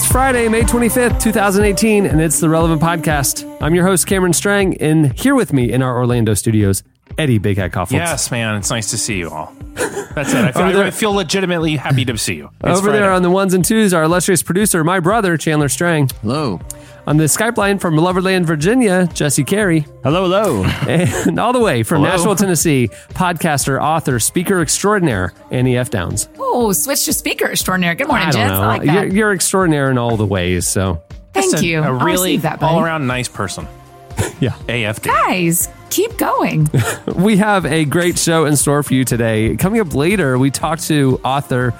It's Friday, May 25th, 2018, and it's the Relevant Podcast. I'm your host, Cameron Strang, and here with me in our Orlando studios, Eddie Big Hat Kaufholz. Yes, man, it's nice to see you all. That's it. I feel, there- I feel legitimately happy to see you. It's Over there on the ones and twos, our illustrious producer, my brother, Chandler Strang. Hello. On the Skype line from Loverland, Virginia, Jesse Carey. Hello, hello. And all the way from Hello. Nashville, Tennessee, podcaster, author, speaker extraordinaire, Annie F. Downs. Oh, switch to speaker extraordinaire. Good morning, I don't gents. know. I like you're, that. you're extraordinaire in all the ways, so Thank Just a, you. A I'll really receive that, buddy. all around nice person. yeah. AFD. Guys, keep going. We have a great show in store for you today. Coming up later, we talk to author,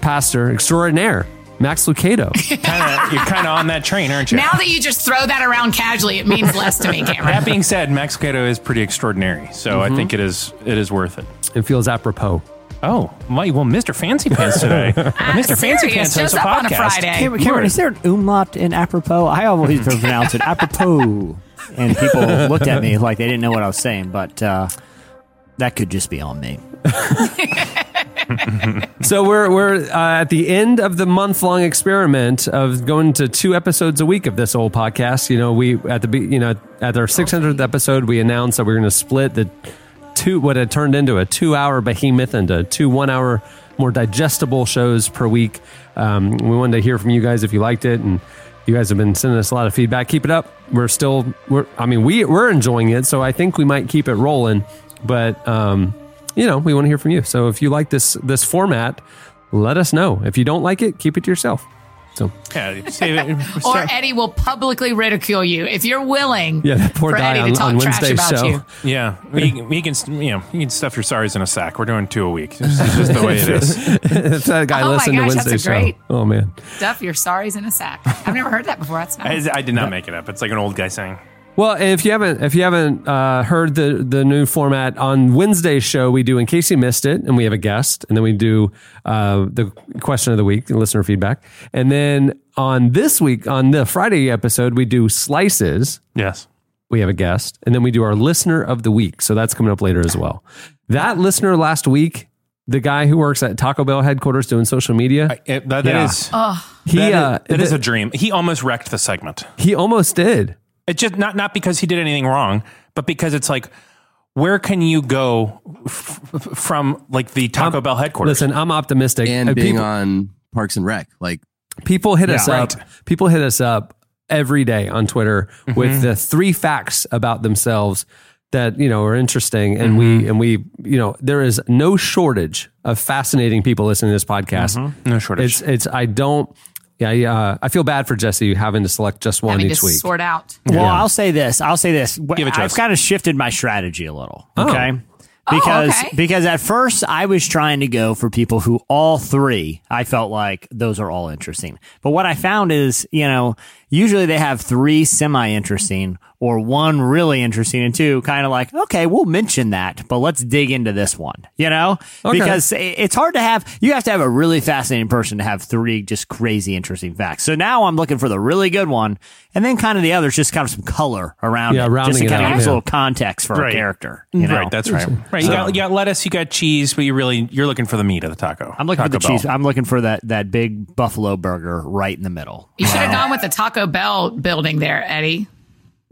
pastor extraordinaire, Max Lucado. Kinda, you're kind of on that train, aren't you? now that you just throw that around casually, it means less to me, Cameron. that being said, Max Lucado is pretty extraordinary, so Mm-hmm. I think it is it is worth it. it feels apropos. Oh, my, well, Mr. Fancy Pants today. Mr. Fancy Pants has a up on a podcast. Friday. Cameron, Cameron, is there an umlaut in apropos? I always pronounce it apropos. And people looked at me like they didn't know what I was saying, but uh, that could just be on me. So we're we're uh, at the end of the month long experiment of going to two episodes a week of this old podcast. You know, we at the you know at our 600th episode we announced that we are going to split the two what had turned into a two hour behemoth into two one hour more digestible shows per week. Um, we wanted to hear from you guys if you liked it and. You guys have been sending us a lot of feedback. Keep it up. We're still, we're, I mean, we we're enjoying it, so I think we might keep it rolling. But um, you know, we want to hear from you. So if you like this this format, let us know. If you don't like it, keep it to yourself. So Yeah. Or Eddie will publicly ridicule you if you're willing yeah, that poor for guy Eddie on, to talk on trash about show. you. yeah, we, we can you know you can stuff your sorries in a sack. We're doing two a week. This is just the way it is. if that guy Oh my listened to gosh, that's Wednesday's a great- show. Oh man. Stuff your sorries in a sack. I've never heard that before. That's nice. I, I did not make it up. It's like an old guy saying. Well, if you haven't if you haven't uh, heard the the new format on Wednesday's show, we do in case you missed it, and we have a guest, and then we do uh, the question of the week, listener feedback, and then on this week on the Friday episode, we do slices. Yes. we have a guest, and then we do our listener of the week. So that's coming up later as well. That listener last week, the guy who works at Taco Bell headquarters doing social media, It, that, that Yeah. is he that is- uh, that is th- a dream. He almost wrecked the segment. he almost did. It just not not because he did anything wrong, but because it's like, where can you go f- f- from like the Taco Bell headquarters? Listen, I'm optimistic. And Uh, being people, on Parks and Rec. Like, people hit us Yeah, up. People hit us up every day on Twitter Mm-hmm. with the three facts about themselves that you know are interesting, and Mm-hmm. we and we you know there is no shortage of fascinating people listening to this podcast. Mm-hmm. no shortage. It's it's I don't. Yeah, yeah. uh, I feel bad for Jesse having to select just one Having each to week. sort out. well, I'll say this. I'll say this. Give it to I've us. kind of shifted my strategy a little. Oh. Okay. Because okay. because at first I was trying to go for people who all three I felt like those are all interesting. But what I found is, you know, usually they have three semi interesting or one really interesting and two kind of like, okay, we'll mention that, but let's dig into this one, you know? Okay. Because it's hard to have, you have to have a really fascinating person to have three just crazy interesting facts. So now I'm looking for the really good one and then kind of the others, just kind of some color around Yeah, it. rounding just to kind out, of give us yeah. a little context for Right. a character. You know? right, that's right. Right, you got, you got lettuce, you got cheese, but you really you're looking for the meat of the taco. I'm looking Taco for the Bell. cheese. I'm looking for that that big buffalo burger right in the middle. You should have gone with the Taco Bell building there, Eddie.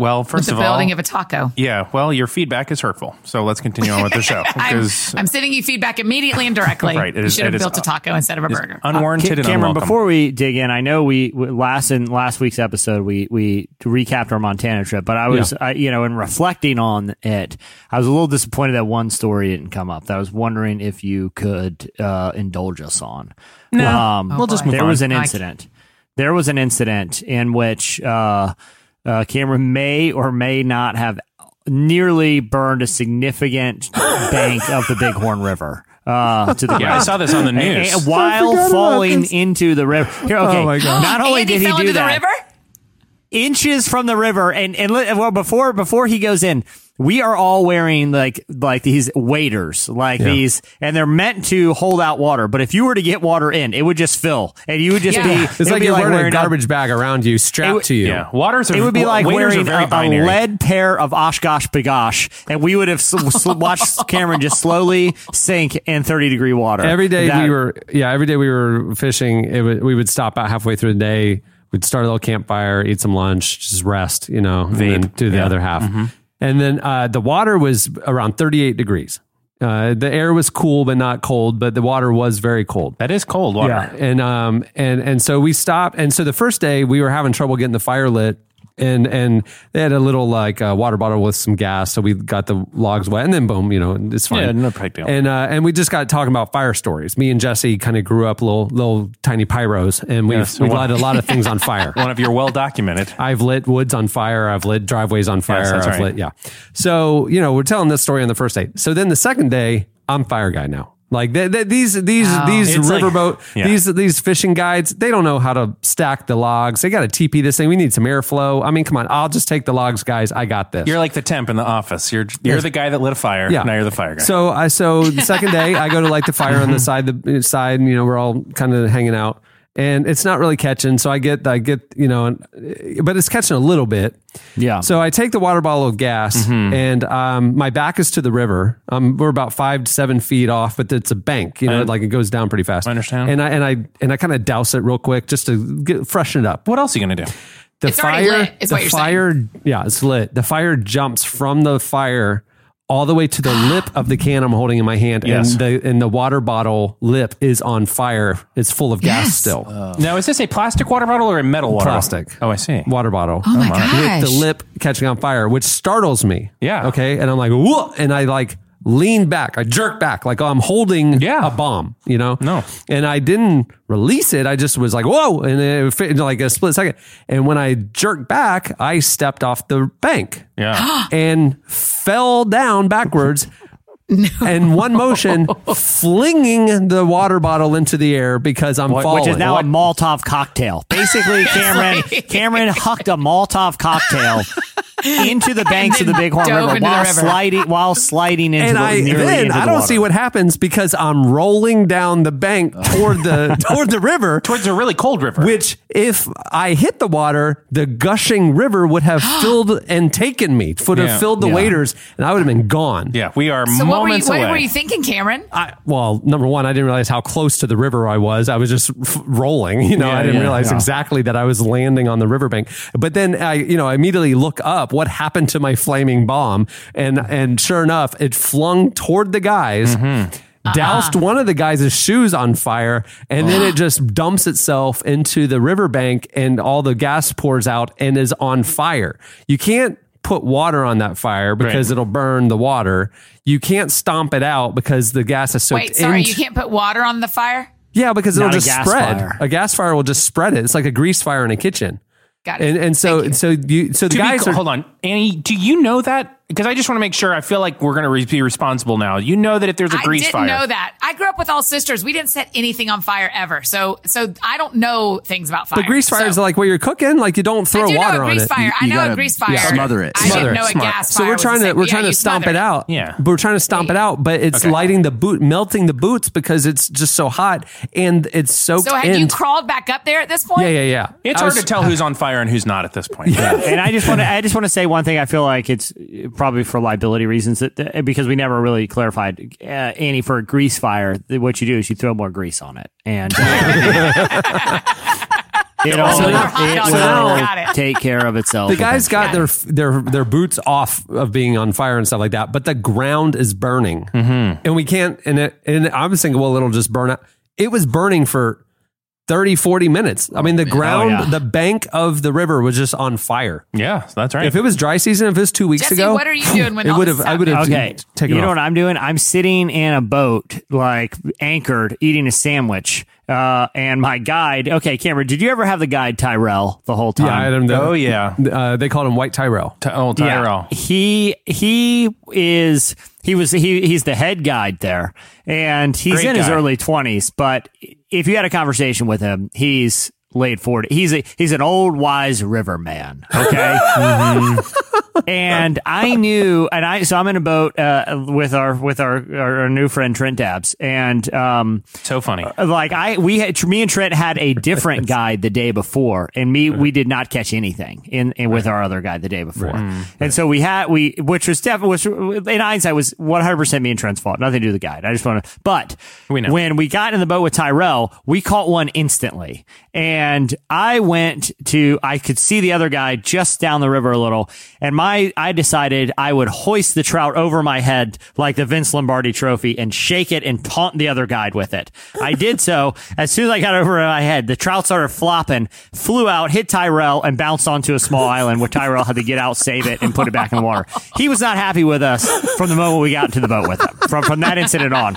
Well, With first the of all, building of a taco. yeah. Well, your feedback is hurtful, so let's continue on with the show I'm, because I'm sending you feedback immediately and directly. Right, it you is- should have it is- built a taco instead of a burger. unwarranted Ca- and Cameron, unwelcome. before we dig in, I know we we- last in last week's episode we we recapped our Montana trip, but I was I, you know in reflecting on it, I was a little disappointed that one story didn't come up. That I was wondering if you could uh, indulge us on. No, um, we'll just move there on. was an I- incident. There was an incident in which uh, uh, Cameron may or may not have nearly burned a significant bank of the Bighorn River. Uh, to the Yeah, I saw this on the And- news. and while falling into the river. Here, okay. Oh my God. Not only Andy did he fell do into that, the river. Inches from the river and and well before before he goes in we are all wearing like like these waders like these and they're meant to hold out water but if you were to get water in it would just fill and you would just Yeah. be It's it like be you're wearing, a a- garbage bag around you, strapped would- to you. Yeah, waters. Are, it would be like wearing a, a lead pair of OshKosh B'gosh, and we would have s- s- watched Cameron just slowly sink in 30 degree water. Every day That- we were, yeah, every day we were fishing. It would, we would stop out halfway through the day. We'd start a little campfire, eat some lunch, just rest, you know, and then do the Yeah. other half. And then uh, the water was around 38 degrees. Uh, the air was cool, but not cold, but the water was very cold. That is cold water. Yeah, and um and and so we stopped, and so the first day we were having trouble getting the fire lit, and and they had a little like uh, water bottle with some gas, so we got the logs wet, and then boom, you know, it's fine. Yeah, no big deal. And uh, and we just got talking about fire stories. Me and Jesse kind of grew up little little tiny pyros, and we've we light a lot of things on fire. One of your well documented. I've lit woods on fire. I've lit driveways on fire. Yes, I've right. lit, yeah. So, you know, we're telling this story on the first day. So then the second day, I'm fire guy now. Like th- th- these these these It's like- riverboat yeah. these these fishing guides they don't know how to stack the logs. They got to TP this thing. We need some airflow. I mean come on. I'll just take the logs guys. I got this. You're like the temp in the office. You're you're the guy that lit a fire. yeah. Now you're the fire guy. so I so the second day I go to light the fire on the side the side and you know we're all kind of hanging out and it's not really catching so I get I get you know but it's catching a little bit Yeah. so I take the water bottle of gas, and um, my back is to the river. Um, we're about five to seven feet off, but it's a bank. You know, like it goes down pretty fast. I understand. And I and I and I kind of douse it real quick just to get, freshen it up. what else are you gonna do? The It's fire, lit, is the what you're saying. fire, yeah, it's lit. The fire jumps from the fire all the way to the lip of the can I'm holding in my hand, Yes. and the and the water bottle lip is on fire. It's full of gas Yes. still. Oh. Now, is this a plastic water bottle or a metal water Plastic. Oh, I see. water bottle. Oh my gosh. With the lip catching on fire, which startles me. Yeah. Okay. And I'm like, whoa. And I like lean back. I jerk back like oh, I'm holding Yeah. a bomb, you know? No. And I didn't release it. I just was like, whoa. And it fit into like a split second. And when I jerked back, I stepped off the bank Yeah. and fell down backwards. And one motion, flinging the water bottle into the air because I'm falling. which is now a Molotov cocktail. Basically, Cameron Cameron hucked a Molotov cocktail into the banks of the Bighorn River while river. sliding while sliding into and the I nearly then into I don't water. see what happens because I'm rolling down the bank toward the toward the river. Towards a really cold river. Which, if I hit the water, the gushing river would have filled and taken me, would Yeah. have filled the Yeah. waders, and I would have been gone. yeah, we are So what were you moments what were you thinking, Cameron? I, well, number one, I didn't realize how close to the river I was. I was just f- rolling, you know. Yeah, I didn't yeah, realize yeah. exactly that I was landing on the riverbank. But then I, you know, I immediately look up what happened to my flaming bomb, and and sure enough, it flung toward the guys. Mm-hmm. Uh-huh. Doused one of the guys' shoes on fire, and then it just dumps itself into the riverbank, and all the gas pours out and is on fire. You can't put water on that fire because Right. it'll burn the water. You can't stomp it out because the gas is soaked Wait, sorry, into- you can't put water on the fire? yeah, because it'll Not just gas spread. fire. A gas fire will just spread it. It's like a grease fire in a kitchen. Got it. And and so Thank you. and so you so the To guys cl- are hold on, Annie. Do you know that? Because I just want to make sure. I feel like we're going to re- be responsible now. You know that if there's a I grease didn't fire, know that. I grew up with all sisters. We didn't set anything on fire ever. So so I don't know things about fire. the grease fire is so, like what you're cooking. Like you don't throw do water on it. fire. I You know a gotta grease fire. smother it. I Smother didn't it. know a Smart. gas fire. So we're trying to we're Yeah, trying to stomp smother it out. Yeah. But we're trying to stomp it out, but it's Okay. lighting the boot, melting the boots because it's just so hot and it's soaked So had in. you crawled back up there at this point? yeah, yeah, yeah. it's I hard was- to tell who's on fire and who's not at this point. Yeah. and I just want to I just want to say one thing. I feel like it's probably for liability reasons that, that- because we never really clarified. Uh, Annie, for a grease fire, what you do is you throw more grease on it, and uh, it'll, So it will got it. take care of itself. the guys got their Got their their boots off of being on fire and stuff like that, but the ground is burning, mm-hmm. and we can't. And it, and I was thinking, well, it'll just burn out. It was burning for 30, 40 minutes. I mean, the oh, ground, yeah. the bank of the river was just on fire. yeah, that's right. If it was dry season, if it was two weeks Jesse, ago, what are you doing when it would have? I would have Okay, taken you know off. what I'm doing? I'm sitting in a boat, like anchored, eating a sandwich, Uh, and my guide, okay, Cameron, did you ever have the guide Tyrell the whole time? Yeah, I had him. the- Oh, yeah. Uh, they called him White Tyrell. Ty- oh, Tyrell. Yeah. He he is he was he he's the head guide there, and he's Great in his early twenties. But if you had a conversation with him, he's late forty. He's a he's an old wise river man. Okay. And I knew, and I so I'm in a boat uh, with our with our, our, new friend Trent Dabs. and um, So funny. like I we had me and Trent had a different guide the day before, and me we did not catch anything in, in with our other guide the day before, and so we had we which was definitely was in hindsight was 100 percent me and Trent's fault, nothing to do with the guide. I just want to, but We know. when we got in the boat with Tyrell, we caught one instantly, and I went to I could see the other guy just down the river a little, and my I decided I would hoist the trout over my head like the Vince Lombardi trophy and shake it and taunt the other guide with it. I did so. As soon as I got over my head, the trout started flopping, flew out, hit Tyrell, and bounced onto a small island where Tyrell had to get out, save it, and put it back in the water. He was not happy with us from the moment we got into the boat with him. From from that incident on.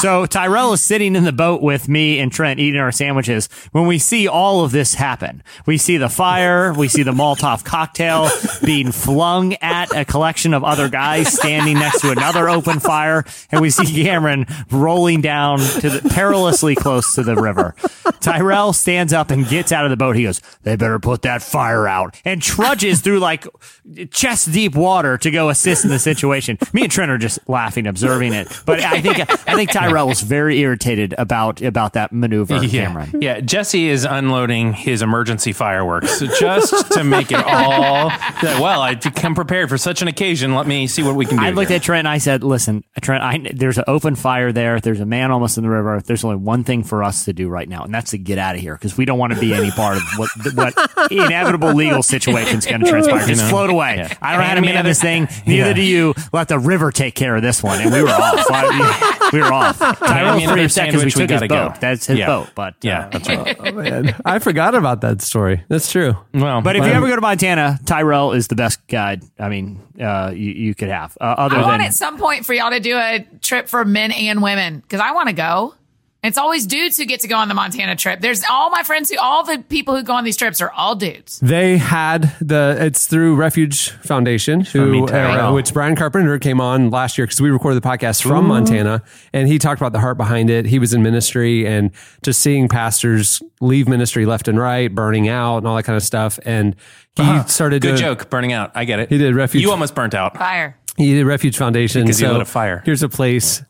So Tyrell is sitting in the boat with me and Trent eating our sandwiches when we see all of this happen. We see the fire, we see the Molotov cocktail being flung at a collection of other guys standing next to another open fire, and we see Cameron rolling down to the perilously close to the river. Tyrell stands up and gets out of the boat. He goes, "They better put that fire out," and trudges through like chest deep water to go assist in the situation. Me and Trent are just laughing, observing it. But I think I think Tyrell was very irritated about about that maneuver, Cameron. Yeah, Jesse is unloading his emergency fireworks just to make it all. Well, I come prepared for such an occasion. Let me see what we can do. I looked here. at Trent and I said, "Listen, Trent, I, there's an open fire there. There's a man almost in the river. There's only one thing for us to do right now, and that's to get out of here because we don't want to be any part of what what inevitable legal situation is going to transpire. Just know? float away. Yeah. I don't Hand have to me man this thing. Neither Yeah. do you. Let the river take care of this one." And we were off. I- we were off. Tyrell's me another pretty upset because we sandwich, we took his gotta boat. go. That's his Yeah. boat. But Yeah, uh, that's right. Man, I forgot about that story. That's true. Well, But if you ever go to Montana, Tyrell is the best guide. I mean, uh, you, you could have. Uh, other I than want at some point for y'all to do a trip for men and women because I want to go. It's always dudes who get to go on the Montana trip. There's all my friends who, all the people who go on these trips are all dudes. They had the it's through Refuge Foundation, who uh, which Brian Carpenter came on last year because we recorded the podcast from Montana, and he talked about the heart behind it. He was in ministry and just seeing pastors leave ministry left and right, burning out, and all that kind of stuff. And he started good doing, joke, burning out. I get it. He did Refuge. You almost burnt out. Fire. He did Refuge Foundation. Because you so lit a fire. Here's a place,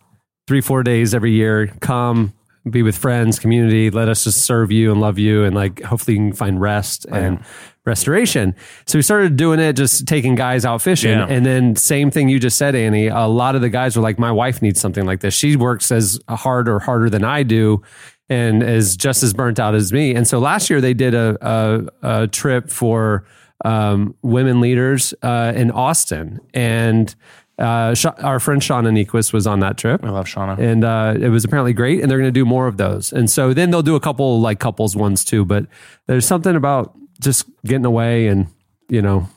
three, four days every year. Come, be with friends, community. Let us just serve you and love you, and like hopefully you can find rest and restoration. So we started doing it, just taking guys out fishing, Yeah. and then same thing you just said, Annie. A lot of the guys were like, "My wife needs something like this. She works as hard or harder than I do." And is just as burnt out as me. And so last year they did a, a, a trip for um, women leaders uh, in Austin, and uh, Sha- our friend Shauna Niequist was on that trip. I love Shauna. and uh, it was apparently great. And they're going to do more of those. And so then they'll do a couple like couples ones too. But there's something about just getting away and you know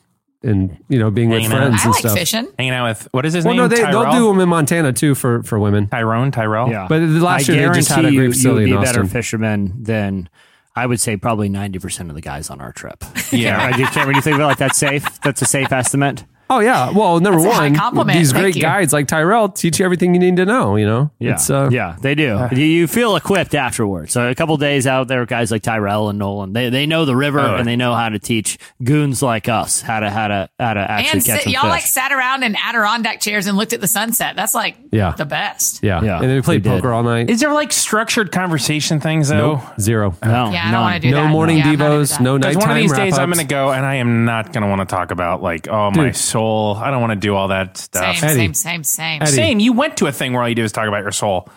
and you know being with Hanging out. friends I and like stuff. fishing. Hanging out with what is his Well, name? no, they, Tyrell? they'll do them in Montana too for for women. Tyrone, Tyrell. Yeah. But the last I year they just had a guarantee great you, facility you in would be a better Austin. fisherman than I would say probably ninety percent of the guys on our trip. Yeah. Cameron, do you- Cameron, do you think like that's safe? That's a safe estimate. Oh yeah. Well, number That's a high one, compliment. these Thank great you. guides like Tyrell teach you everything you need to know. You know. Yeah, It's, uh, yeah, they do. You- you feel equipped afterwards. So a couple days out there, guys like Tyrell and Nolan, they they know the river Oh, and they know how to teach goons like us how to how to how to actually And catch sit, some y'all fish. like sat around in Adirondack chairs and looked at the sunset. That's like Yeah. the best. Yeah. Yeah, And then we played we did. poker all night. Is there like structured conversation things though? Nope. Zero. no, Yeah, I don't want to do No that. morning Yeah, I'm not into devos. that. No Because nighttime one of these days I'm wrap-ups. going to go and I am not going to want to talk about like, oh, my Dude. Soul. I don't want to do all that stuff. Same, Eddie. same, same, same. Eddie. Same. You went to a thing where all you do is talk about your soul.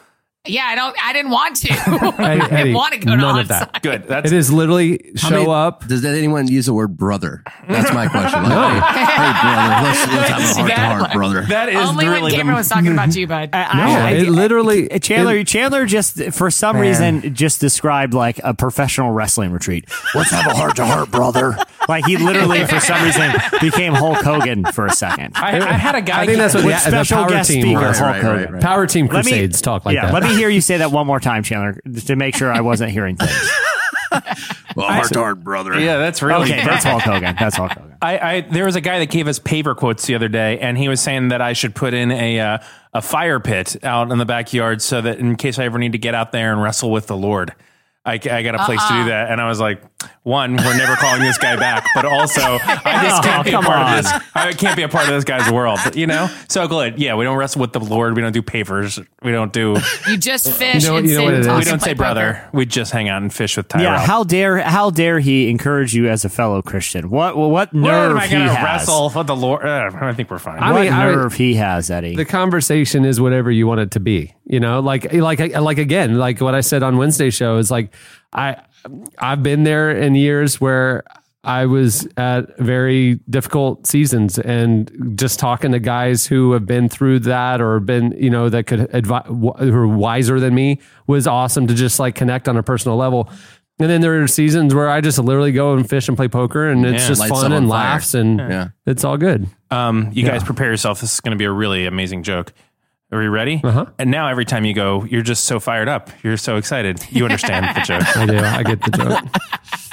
Yeah, I don't. I didn't want to. I didn't Eddie, want to go to none of that. Good. That's It is literally show many- up. Does anyone use the word brother? That's my question. Like, hey, hey, brother, let's, let's have a heart to heart, brother. that is Only really when Cameron the, was talking about you, bud. I- No, I- it literally- Chandler. it- Chandler just for some reason just described like a professional wrestling retreat. Let's have a heart to heart, brother. Like he literally for some reason became Hulk Hogan for a second. I, I had a guy. I think that's what With the, the special power guest team speaker was. Hulk right, Hogan. right, right. Power team Let me- crusades talk like yeah, that. Let me me hear you say that one more time, Chandler, to make sure I wasn't hearing things. Well, heart to heart, brother. Yeah, that's really Okay, that's Hulk Hogan. That's Hulk Hogan. I, I there was a guy that gave us paver quotes the other day, and he was saying that I should put in a uh, a fire pit out in the backyard so that in case I ever need to get out there and wrestle with the Lord, I, I got a place to do that. And I was like, one, we're never calling this guy back, but also I just can't be a part on. of this. I can't be a part of this guy's world, you know. So good, yeah. We don't wrestle with the Lord. We don't do pavers. We don't do. You just fish You know- and you know what it and is? talk We don't play say poker. brother. We just hang out and fish with Tyrell. Yeah, how dare how dare he encourage you as a fellow Christian? What what What nerve am I he going to has? wrestle with the Lord? Uh, I think we're fine. I what mean, I- nerve he has, Eddie? the conversation is whatever you want it to be you know like like like again like what i said on wednesday show is like i i've been there in years where i was at very difficult seasons and just talking to guys who have been through that or been you know that could advise who are wiser than me was awesome to just like connect on a personal level and then there are seasons where I just literally go and fish and play poker, and it's Yeah. just fun and fire. laughs, and Yeah. it's all good. Um, you guys prepare yourself. This is going to be a really amazing joke. Are you ready? Uh-huh. And now every time you go, you're just so fired up. You're so excited. You understand the joke. I do. I get the joke.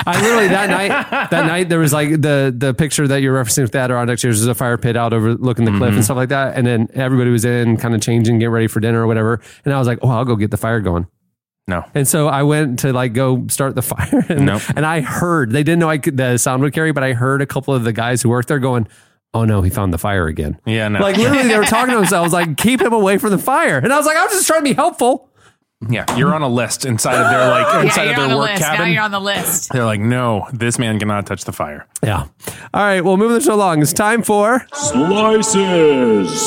I literally that night that night there was like the the picture that you're referencing with the Adirondacks. There's a fire pit out overlooking the cliff and stuff like that. And then everybody was in, kind of changing, getting ready for dinner or whatever. And I was like, oh, I'll go get the fire going. No. And so I went to like go start the fire, and, Nope. and I heard they didn't know I could, the sound would carry, but I heard a couple of the guys who worked there going, "Oh no, he found the fire again." Yeah, no. Like literally, they were talking to themselves like, "Keep him away from the fire," and I was like, "I was just trying to be helpful." yeah, you're on a list inside of their like inside you're of on their the work list. Now cabin. you're on the list. They're like, no, this man cannot touch the fire. Yeah. All right. Well, moving the show along. It's time for. Slices.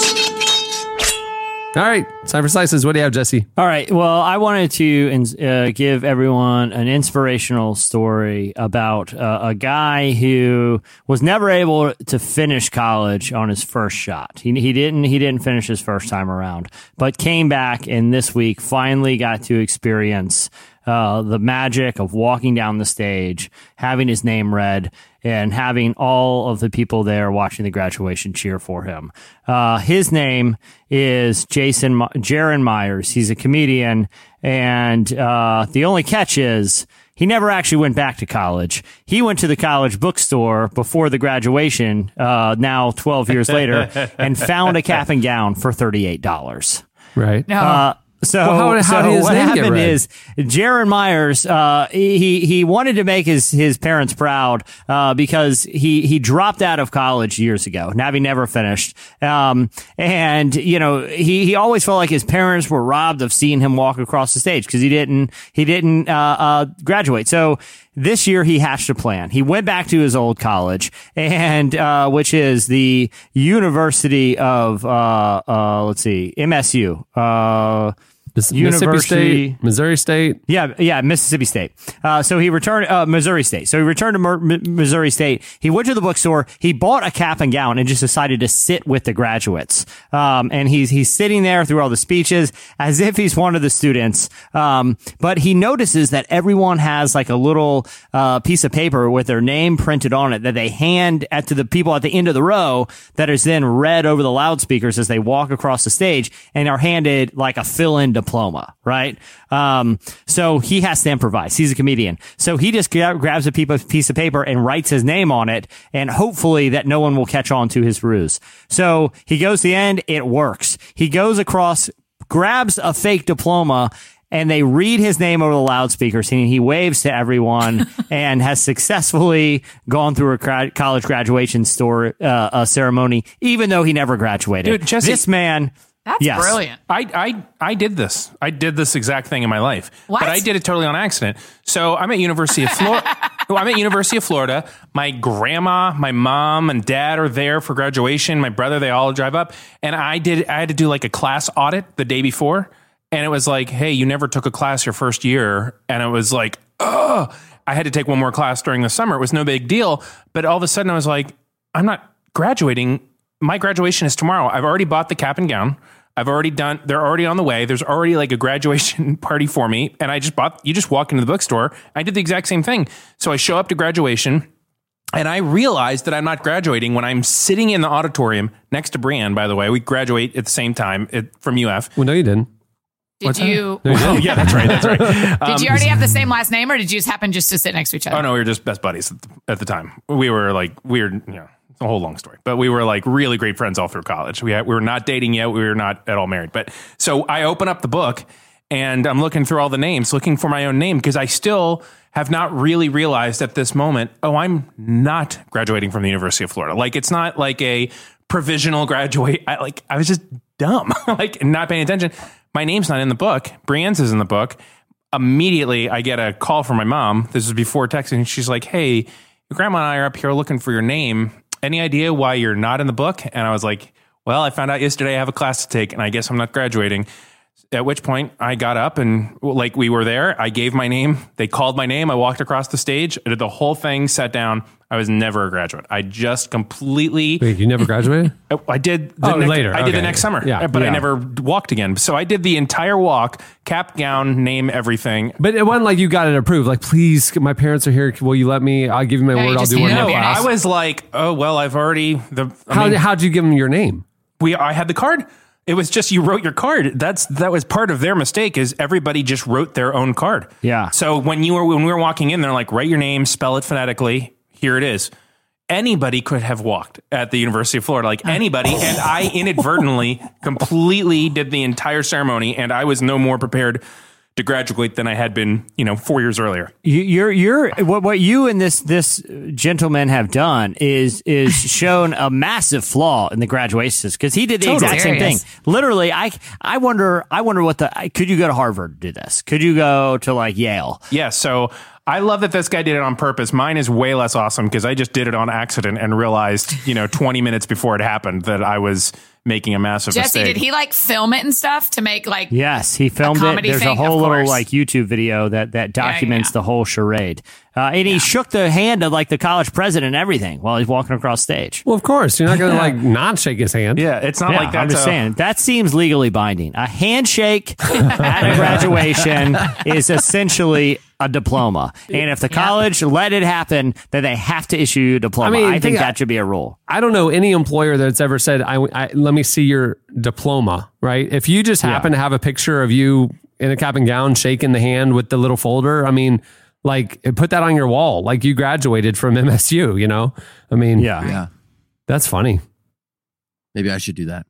All right. Time for slices. What do you have, Jesse? All right. Well, I wanted to uh, give everyone an inspirational story about uh, a guy who was never able to finish college on his first shot. He, he didn't. He didn't finish his first time around, but came back and this week finally got to experience uh, the magic of walking down the stage, having his name read, and having all of the people there watching the graduation cheer for him. Uh, his name is Jason Mi- Jaron Myers. He's a comedian, and uh, the only catch is. He never actually went back to college. He went to the college bookstore before the graduation, uh, now 12 years later, and found a cap and gown for $38. Right. No. So, Well, how- how so what happened is Jaron Myers, uh, he he wanted to make his his parents proud uh, because he he dropped out of college years ago, having never finished. Um, and you know he he always felt like his parents were robbed of seeing him walk across the stage because he didn't he didn't uh, uh, graduate. So this year he hatched a plan. He went back to his old college, and uh, which is the University of uh, uh, let's see, MSU. University- Mississippi State, Missouri State. yeah, yeah, Mississippi State. Uh, so he returned, uh, Missouri State. So he returned to Mer- Mi- Missouri State. He went to the bookstore. He bought a cap and gown and just decided to sit with the graduates. Um, and he's he's sitting there through all the speeches as if he's one of the students. Um, but he notices that everyone has like a little uh, piece of paper with their name printed on it that they hand at to the people at the end of the row that is then read over the loudspeakers as they walk across the stage and are handed like a fill-in diploma, right? Um, so he has to improvise. He's a comedian. So he just gra- grabs a piece of paper and writes his name on it and hopefully that no one will catch on to his ruse. So he goes to the end. It works. He goes across, grabs a fake diploma and they read his name over the loudspeakers and he waves to everyone and has successfully gone through a college graduation store uh, uh, ceremony even though he never graduated Dude, Jesse- this man That's yes. brilliant. I, I I did this. I did this exact thing in my life. What? But I did it totally on accident. So I'm at University of Florida. I'm at University of Florida. My grandma, my mom, and dad are there for graduation. My brother, they all drive up, and I did. I had to do like a class audit the day before, and it was like, hey, you never took a class your first year, and it was like, oh, I had to take one more class during the summer. It was no big deal, but all of a sudden I was like, I'm not graduating. My graduation is tomorrow. I've already bought the cap and gown. I've already done, they're already on the way. There's already like a graduation party for me. And I just bought, you just walk into the bookstore. I did the exact same thing. So I show up to graduation and I realized that I'm not graduating when I'm sitting in the auditorium next to Brienne, by the way. We graduate at the same time at, from UF. Well, no, you didn't. Did you? Oh yeah, that's right. That's right. Did um, you already have the same last name, or did you just happen just to sit next to each other? Oh no, we were just best buddies at the, at the time. We were like we were, you know, it's a whole long story, but we were like really great friends all through college. We had, we were not dating yet. We were not at all married. But so I open up the book and I'm looking through all the names, looking for my own name because I still have not really realized at this moment. Oh, I'm not graduating from the University of Florida. Like it's not like a provisional graduate. I like I was just dumb, like not paying attention. My name's not in the book. Brienne's is in the book immediately I get a call from my mom. This is before texting. She's like, "Hey, your grandma and I are up here looking for your name. Any idea why you're not in the book?" And I was like, "Well, I found out yesterday I have a class to take, and I guess I'm not graduating." At which point I got up and like we were there. I gave my name. They called my name. I walked across the stage. I did the whole thing. Sat down. I was never a graduate. I just completely. Wait, you never graduated? Oh, I did the Oh, next, later. I did the next summer. Yeah. but I never walked again. So I did the entire walk, cap, gown, name, everything. But it wasn't like you got it approved. Like, please, my parents are here. Will you let me? I'll give you my No, you word. I'll do one handed more class. I was like, oh well, I've already the. I How, mean, how'd you give them your name? we I had the card. It was just you wrote your card. That's that was part of their mistake. Is everybody just wrote their own card? Yeah. So when you were when we were walking in, they're like, write your name, spell it phonetically. Here it is. Anybody could have walked at the University of Florida, like anybody, and I inadvertently completely did the entire ceremony, and I was no more prepared to graduate than I had been, you know, four years earlier. You, you're you're what what you and this this gentleman have done is is shown a massive flaw in the graduation system because he did the Totally. exact same thing. Literally, I I wonder I wonder what the could you go to Harvard to do this? Could you go to like Yale? Yeah, so I love that this guy did it on purpose. Mine is way less awesome because I just did it on accident and realized, you know, 20 minutes before it happened that I was making a massive Jesse, mistake. did he like film it and stuff to make like? Yes, he filmed it. comedy There's a whole little like YouTube video that that documents yeah. the whole charade. Uh, and he shook the hand of like the college president and everything while he's walking across stage. Well, of course. You're not going to like not shake his hand. yeah, it's not Yeah, like that's I'm just a- saying that seems legally binding. A handshake at a graduation is essentially a diploma, and if the college let it happen, then they have to issue you a diploma. I I, mean, think think- that should be a rule. I don't know any employer that's ever said, I, I let me see your diploma, right? If you just happen to have a picture of you in a cap and gown shaking the hand with the little folder, I mean, like put that on your wall, like you graduated from MSU, you know? I mean, Yeah, Yeah. that's funny. Maybe I should do that.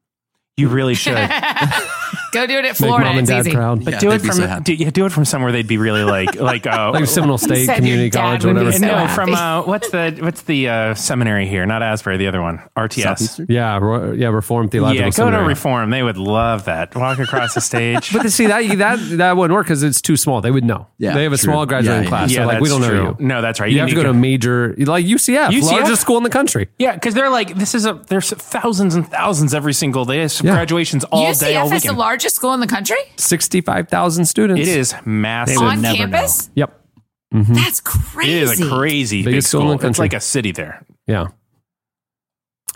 You really should. Go do it at Make Florida. mom and It's dad easy. proud. But Yeah, do it they'd be from so happy. do, yeah, do it from somewhere they'd be really like like uh Like Seminole State said Community your dad College or would be whatever. so no happy. from uh what's the what's the uh seminary here? Not Asbury, the other one. RTS. Southeastern? Yeah, Ro- yeah, Reformed Theological Yeah, go to Seminary. reform. They would love that. Walk across the stage. But see that that that wouldn't work because it's too small. They would know. Yeah, they have a true. small graduating Yeah, yeah. class. yeah, so like we don't know true. you. No, that's right. You, have to go to a major like UCF, UCF? largest school in the country. Yeah, because they're like this is a there's thousands and thousands every single day. There's Yeah. graduations all day, all UCF is the weekend. Largest school in the country Sixty-five thousand students. It is massive. They would on never campus. Yep. Mm-hmm. That's crazy. It is a crazy big Biggest school in school. the It's country. like a city there. Yeah.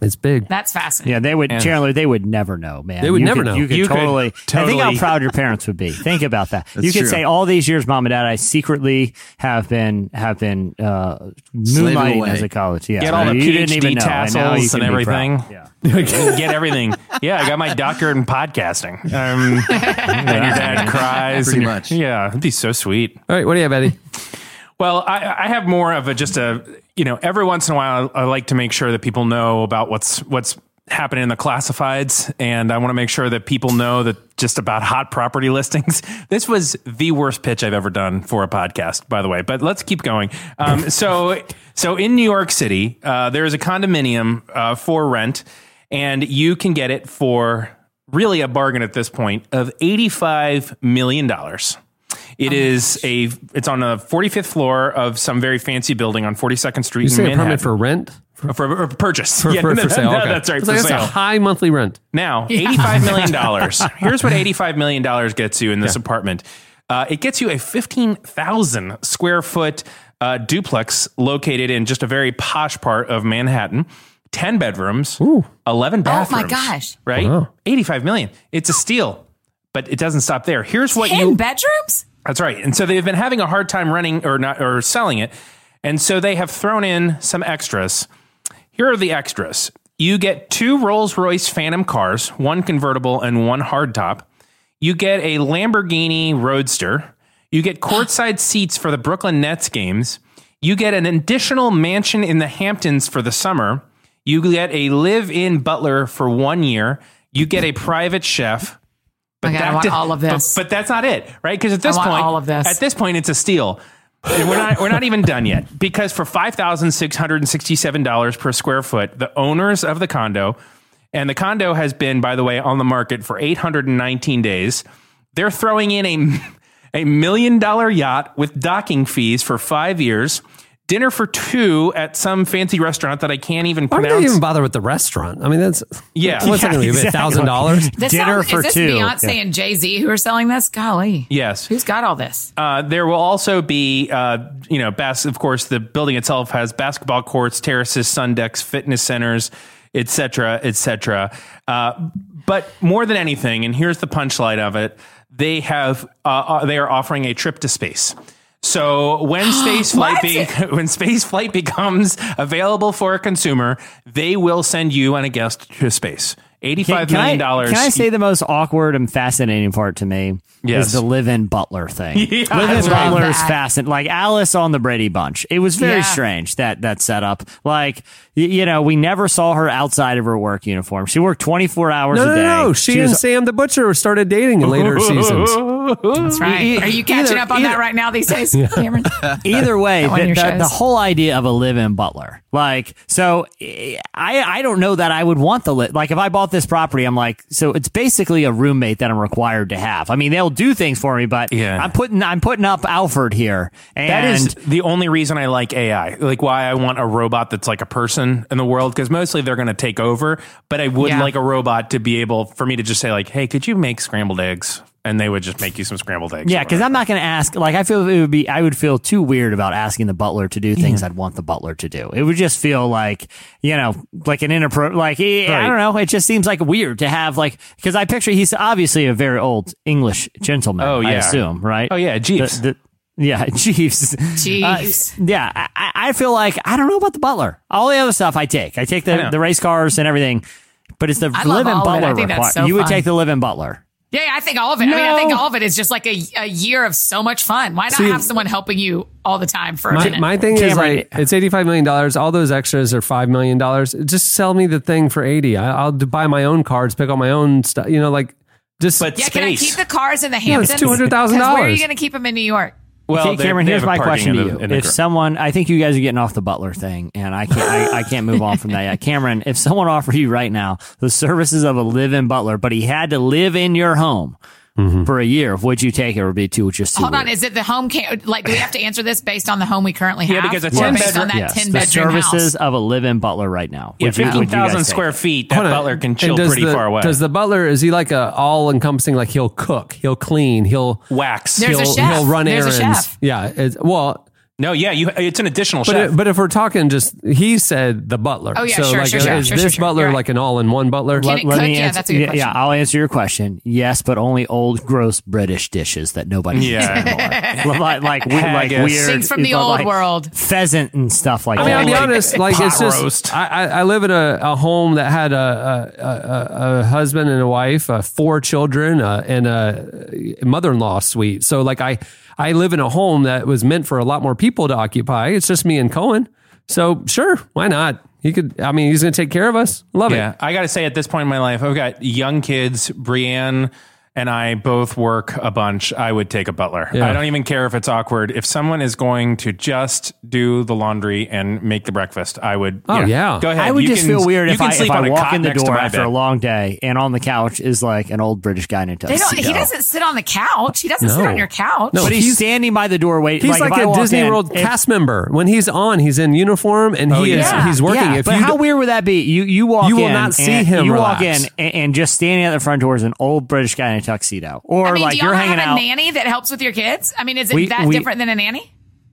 It's big. That's fascinating. Yeah, they would And- Chandler. They would never know, man. They would You never could- know. You could You could totally. I think how proud your parents would be. Think about that. That's you could true. say all these years, mom and dad, I secretly have been have been uh, moonlighting away. as a college. Yeah, Get all the you didn't PhD even know. and now you tassels and be proud. everything. Yeah. Get everything. Yeah, I got my doctorate in podcasting. Um, and your dad cries. Pretty much. Yeah, it'd be so sweet. All right, what do you have, Eddie? Well, I, I have more of a just a you know every once in a while I like to make sure that people know about what's what's happening in the classifieds, and I want to make sure that people know that just about hot property listings. This was the worst pitch I've ever done for a podcast, by the way. But let's keep going. Um, so, so in New York City, uh, there is a condominium uh, for rent, and you can get it for really a bargain at this point of eighty-five million dollars. It is a. It's on the 45th floor of some very fancy building on 42nd Street You in say a permit for rent? for, for purchase. For, Yeah, for, no, for sale. no, okay. That's right. For like, that's sale. a high monthly rent. Now, $85 million. Here's what $85 million gets you in this apartment. Uh, it gets you a 15,000 square foot uh, duplex located in just a very posh part of Manhattan. 10 bedrooms, 11 bathrooms. Oh bathrooms. my gosh. Right? Wow. 85 million. It's a steal. But it doesn't stop there. Here's what Ten you bedrooms? That's right. And so they've been having a hard time running or not or selling it. And so they have thrown in some extras. Here are the extras. You get two Rolls-Royce Phantom cars, one convertible and one hardtop. You get a Lamborghini Roadster. You get courtside seats for the Brooklyn Nets games. You get an additional mansion in the Hamptons for the summer. You get a live-in butler for one year. You get a private chef. God, I want all of this. But, but that's not it, right? Because at this point, all of this. at this point, it's a steal. We're not we're not even done yet because for five thousand six hundred and sixty seven dollars per square foot, the owners of the condo, and the condo has been, by the way, on the market for eight hundred and nineteen days. They're throwing in a a million dollar yacht with docking fees for five years, dinner for two at some fancy restaurant that I can't even Why would pronounce. they even bother with the restaurant? I mean, that's Yeah. What's that going to be? exactly. thousand dollars? This Dinner sounds, for is this two. Beyonce Yeah. and Jay Z who are selling this? Golly. yes, Who's got all this? Uh, there will also be, uh, you know, bas- of course, the building itself has basketball courts, terraces, sun decks, fitness centers, et cetera, et cetera. Uh, but more than anything, and here's the punchline of it: they have uh, uh, they are offering a trip to space. So when space flight be- when space flight becomes available for a consumer, they will send you and a guest to space. Eighty-five Can, million can I, dollars. can I say the most awkward and fascinating part to me Yes. is the live-in butler thing. live-in butler is fascinating. Like Alice on the Brady Bunch. It was very Yeah. strange that that setup. Like you know, we never saw her outside of her work uniform. She worked 24 hours No, a no, day. no. She, and was- Sam the Butcher started dating in later seasons. That's right. E- Are you catching either- up on either- that right now these days, Cameron? Either way, One of the, your the, shows. the whole idea of a live-in butler, like, so eh, I I don't know that I would want the li- like if I bought this property, I'm like, so it's basically a roommate that I'm required to have. I mean, they'll do things for me, but Yeah. I'm putting I'm putting up Alfred here, and That is the only reason I like AI. Like why I want a robot that's like a person in the world because mostly they're going to take over. But I would Yeah. like a robot to be able for me to just say like, "Hey, could you make scrambled eggs?" And they would just make you some scrambled eggs. yeah, because I'm not going to ask. Like, I feel it would be. I would feel too weird about asking the butler to do things I'd want the butler to do. It would just feel like you know, like an inappro. Like eh, I don't know. It just seems like weird to have like because I picture he's obviously a very old English gentleman. Oh, I yeah. assume right. Oh, yeah, Jeeves. The- the- yeah, Jeeves. Jeeves. Uh, yeah, I- I, I feel like I don't know about the butler. All the other stuff I take. I take the know. the race cars and everything. But it's the I love live-in all it. butler I think that's require- so You would fun. take the live-in butler. Yeah, yeah, I think all of it. I mean, I think all of it is just like a, a year of so much fun. Why not See- have someone helping you all the time for a My, minute? my thing is Cameron- like it's eighty five million dollars. All those extras are five million dollars. Just sell me the thing for eighty. I, I'll buy my own cards, pick up my own stuff. You know, like just. But yeah, can I keep the cars in the Yeah, it's Hamptons? $200,000. Where are you going to keep them in New York? Well, they- Cameron, here's my question to you: If someone, I think you guys are getting off the butler thing, and I can't, I, I can't move on from that yet. Cameron, if someone offered you right now the services of a live-in butler, but he had to live in your home Mm-hmm. for a year, would you take it, or would it be too just too Hold on, is it the home? Ca- like, do we have to answer this based on the home we currently have? Yeah, because a 10 based on bedroom- that yes, ten the bedroom services house. of a live-in butler right now. yeah, Would you- would you fifteen guys thousand take square feet. That butler can chill pretty the, far away. Does the butler is he like a all encompassing? Like he'll cook, he'll clean, he'll wax? There's a he'll, chef. he'll run There's a errands. chef. Yeah, it's, well, no, yeah, you. It's an additional but chef. it, but if we're talking just, he said the butler. Oh, yeah, so sure, like, sure, is sure, sure, this sure. butler right. like an all in one butler? Can it cook? Yeah, answer, that's a good yeah, question. yeah, I'll answer your question. Yes, but only old, gross British dishes that nobody Yeah. anymore. like like, we- like weird Things from the old like world. pheasant and stuff like I mean, that. I'll be honest. Like it's just, roast. I, I I live in a, a home that had a a, a, a husband and a wife, uh, four children, uh, and a mother-in-law suite. So like I I live in a home that was meant for a lot more people to occupy. It's just me and Cohen. So sure, why not? He could. I mean, he's going to take care of us. Love Yeah, it. I got to say, at this point in my life, I've got young kids. Brienne and I both work a bunch. I would take a butler. Yeah. I don't even care if it's awkward. If someone is going to just do the laundry and make the breakfast, I would. Oh, yeah. go ahead. I would You just can- feel weird you if can I, if sleep on walk in the next door after bed. a long day and on the couch is like an old British guy in a They tuxedo. he doesn't sit on the couch. He doesn't sit on your couch. No, But he's, he's- standing by the door waiting. He's like, if I a walk Disney in, World cast member. When he's on, he's in uniform and oh, he yeah. is he's working. Yeah, if but you how weird would that be? You you walk You will in not see and him You walk in and, and just standing at the front door is an old British guy in a tuxedo, or I mean, like do y'all you're hanging have a out. nanny that helps with your kids? I mean, is it We- that we- different than a nanny?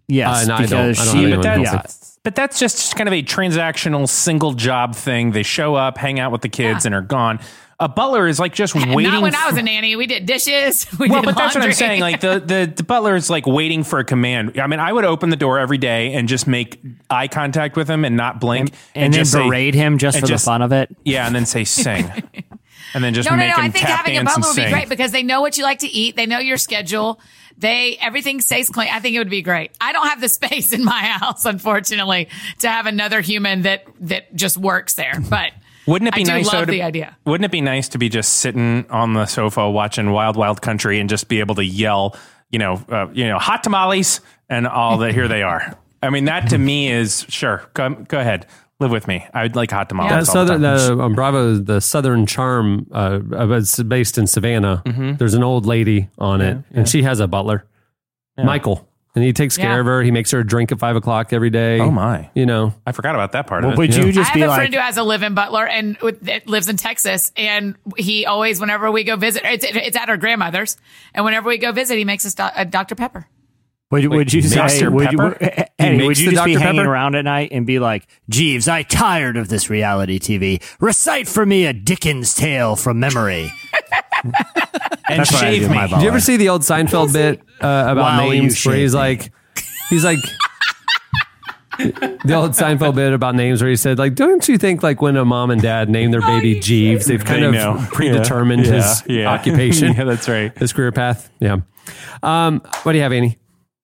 Yes, Uh, no, I don't. because I don't she. have But anyone yeah. that's, but that's just kind of a transactional single job thing. They show up, hang out with the kids, Yeah. and are gone. A butler is like just waiting. Not when I was a nanny. We did dishes. We well, did but that's what I'm laundry. saying. Like the, the the butler is like waiting for a command. I mean, I would open the door every day and just make eye contact with him and not blink, and, then just say- berate him just and for just- the fun of it. Yeah, and then say sing. and then just no, no, no. I think having a butler would be great because they know what you like to eat. They know your schedule. They everything stays clean. I think it would be great. I don't have the space in my house, unfortunately, to have another human that that just works there. But Wouldn't it be I nice love to, the idea. Wouldn't it be nice to be just sitting on the sofa watching Wild Wild Country and just be able to yell, you know, uh, you know, hot tamales and all that? Here they are. I mean, that to me is sure. Go, go ahead, live with me. I'd like hot tamales. That all the southern, time. the, on Bravo, the Southern Charm, uh, uh, it's based in Savannah. Mm-hmm. There's an old lady on it, and she has a butler, Michael, and he takes care Yeah. of her. He makes her a drink at five o'clock every day. Oh, my. You know, I forgot about that part Well, of it. would you I just have be a like, friend who has a live-in butler and with, that lives in Texas, and he always, whenever we go visit, it's, it's at her grandmother's, and whenever we go visit, he makes us do- a Dr Pepper. Would, would you say, Dr. would you, Eddie, would you the just be Dr. hanging Pepper? around at night and be like, Jeeves, I tired of this reality TV. Recite for me a Dickens tale from memory. and That's do shave me. my did you ever see the old Seinfeld bit uh, about While names where he's me. like, he's like. The old Seinfeld bit about names where he said, like, don't you think like when a mom and dad name their baby Jeeves, they've kind They of know. predetermined Yeah. his Yeah. Yeah. occupation, Yeah, that's right. his career path. Yeah. Um, what do you have, Annie?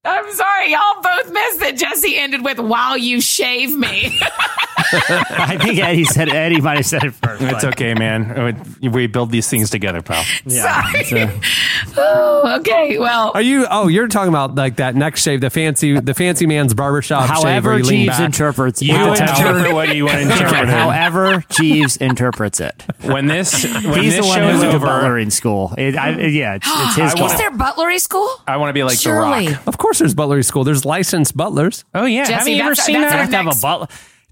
I'm sorry, y'all both missed that Jesse ended with "While you shave me." I think Eddie said Eddie might have said it first. It's but- okay, man. We build these things together, pal. Yeah, Sorry. a- uh, oh, okay. Well, Are you? Oh, you're talking about like that neck shave, the fancy, the fancy man's barbershop shave. however where you lean Jeeves back. interprets You with the towel. interpret what you want to interpret. However Jeeves interprets it. when this when He's this the one show who is went to over, butlering school. It, I, yeah, it's, it's his I call. wanna- is there butlery school? I want to be like Surely. the Rock. Of course, there's butlery school. There's licensed butlers. Oh yeah, Jesse, haven't you ever seen that's You our that? have to have a butler.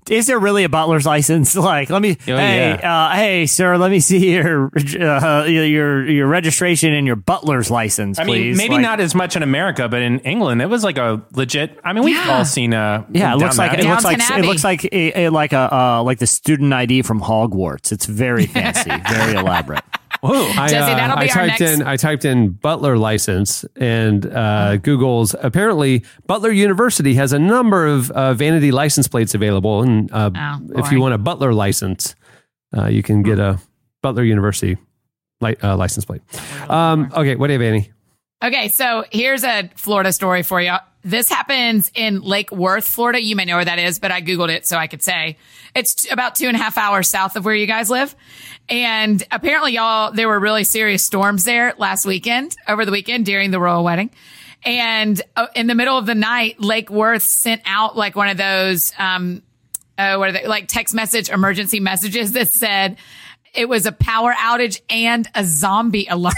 Is there really a butler's license? Like, let me. Oh, hey, yeah. uh, hey, sir, let me see your uh, your your registration and your butler's license, I mean, please. maybe Like, not as much in America, but in England, it was like a legit. I mean, we've Yeah. all seen. a Yeah, it looks down like it looks like Downton it looks like a, a, like a uh, like the student ID from Hogwarts. It's very fancy, very elaborate. Whoa! I, Jesse, that'll be I our typed next- in I typed in Butler license and uh, Google's apparently Butler University has a number of uh, vanity license plates available, and uh, Oh, if you want a Butler license, uh, you can get a Butler University li- uh, license plate. Um, okay, what do you have, Annie? Okay, so here's a Florida story for you. This happens in Lake Worth, Florida. You may know where that is, but I Googled it so I could say it's about two and a half hours south of where you guys live. And apparently, y'all, there were really serious storms there last weekend, over the weekend during the royal wedding. And uh, in the middle of the night, Lake Worth sent out like one of those, um, uh, what are they, like text message emergency messages that said it was a power outage and a zombie alert.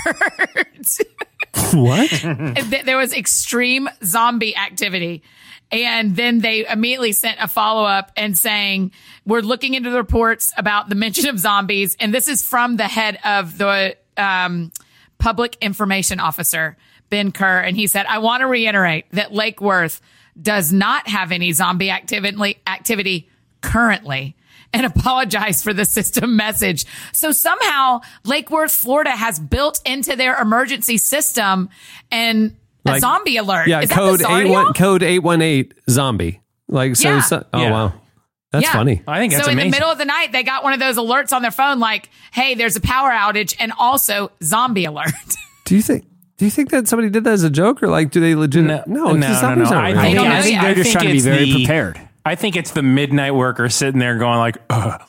What? there was extreme zombie activity. And then they immediately sent a follow up and saying, we're looking into the reports about the mention of zombies. And this is from the head of the, um, public information officer, Ben Kerr. And he said, I want to reiterate that Lake Worth does not have any zombie activity, activity currently and apologize for the system message. So somehow Lake Worth, Florida has built into their emergency system and a Like- zombie alert. Yeah, Is code eight one code eight one eight zombie. Like so. Yeah. so- oh Yeah. wow, that's Yeah. funny. I think that's so amazing. in the middle of the night, they got one of those alerts on their phone, like, "Hey, there's a power outage," and also zombie alert. Do you think? Do you think that somebody did that as a joke, or like do they legit? No, No, no, it's no, no. aren't I. They think, don't know I think yet. they're I just think trying to be very the- prepared. I think it's the midnight worker sitting there going like,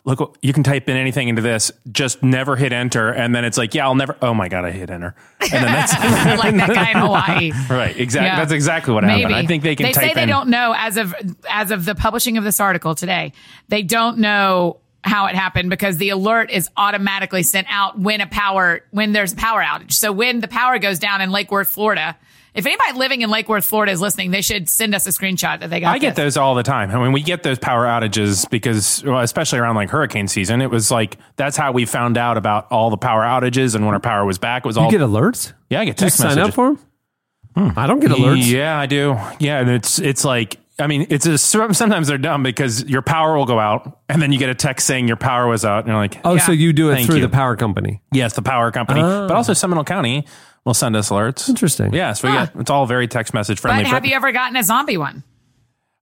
"Look, you can type in anything into this, just never hit enter," and then it's like, "Yeah, I'll never." Oh my god, I hit enter, and then that's like that guy in Hawaii. right. Exactly. Yeah. That's exactly what happened. I think they can They type say they in. don't know as of as of the publishing of this article today. They don't know how it happened because the alert is automatically sent out when a power when there's a power outage. So when the power goes down in Lake Worth, Florida, if anybody living in Lake Worth, Florida is listening, they should send us a screenshot that they got. I get this. those all the time. I mean, we get those power outages because, well, especially around like hurricane season, it was like that's how we found out about all the power outages and when our power was back. It was all You get alerts? yeah, I get Do you sign messages. up for them? Hmm. I don't get alerts. Yeah, I do. Yeah, and it's it's like I mean, it's a, sometimes they're dumb because your power will go out, and then you get a text saying your power was out, and you're like, Oh, so you do it through you. the power company? yes, the power company, but also ah. Seminole County will send us alerts. Interesting. Yeah, so we get it's all very text message friendly. But have you ever gotten a zombie one?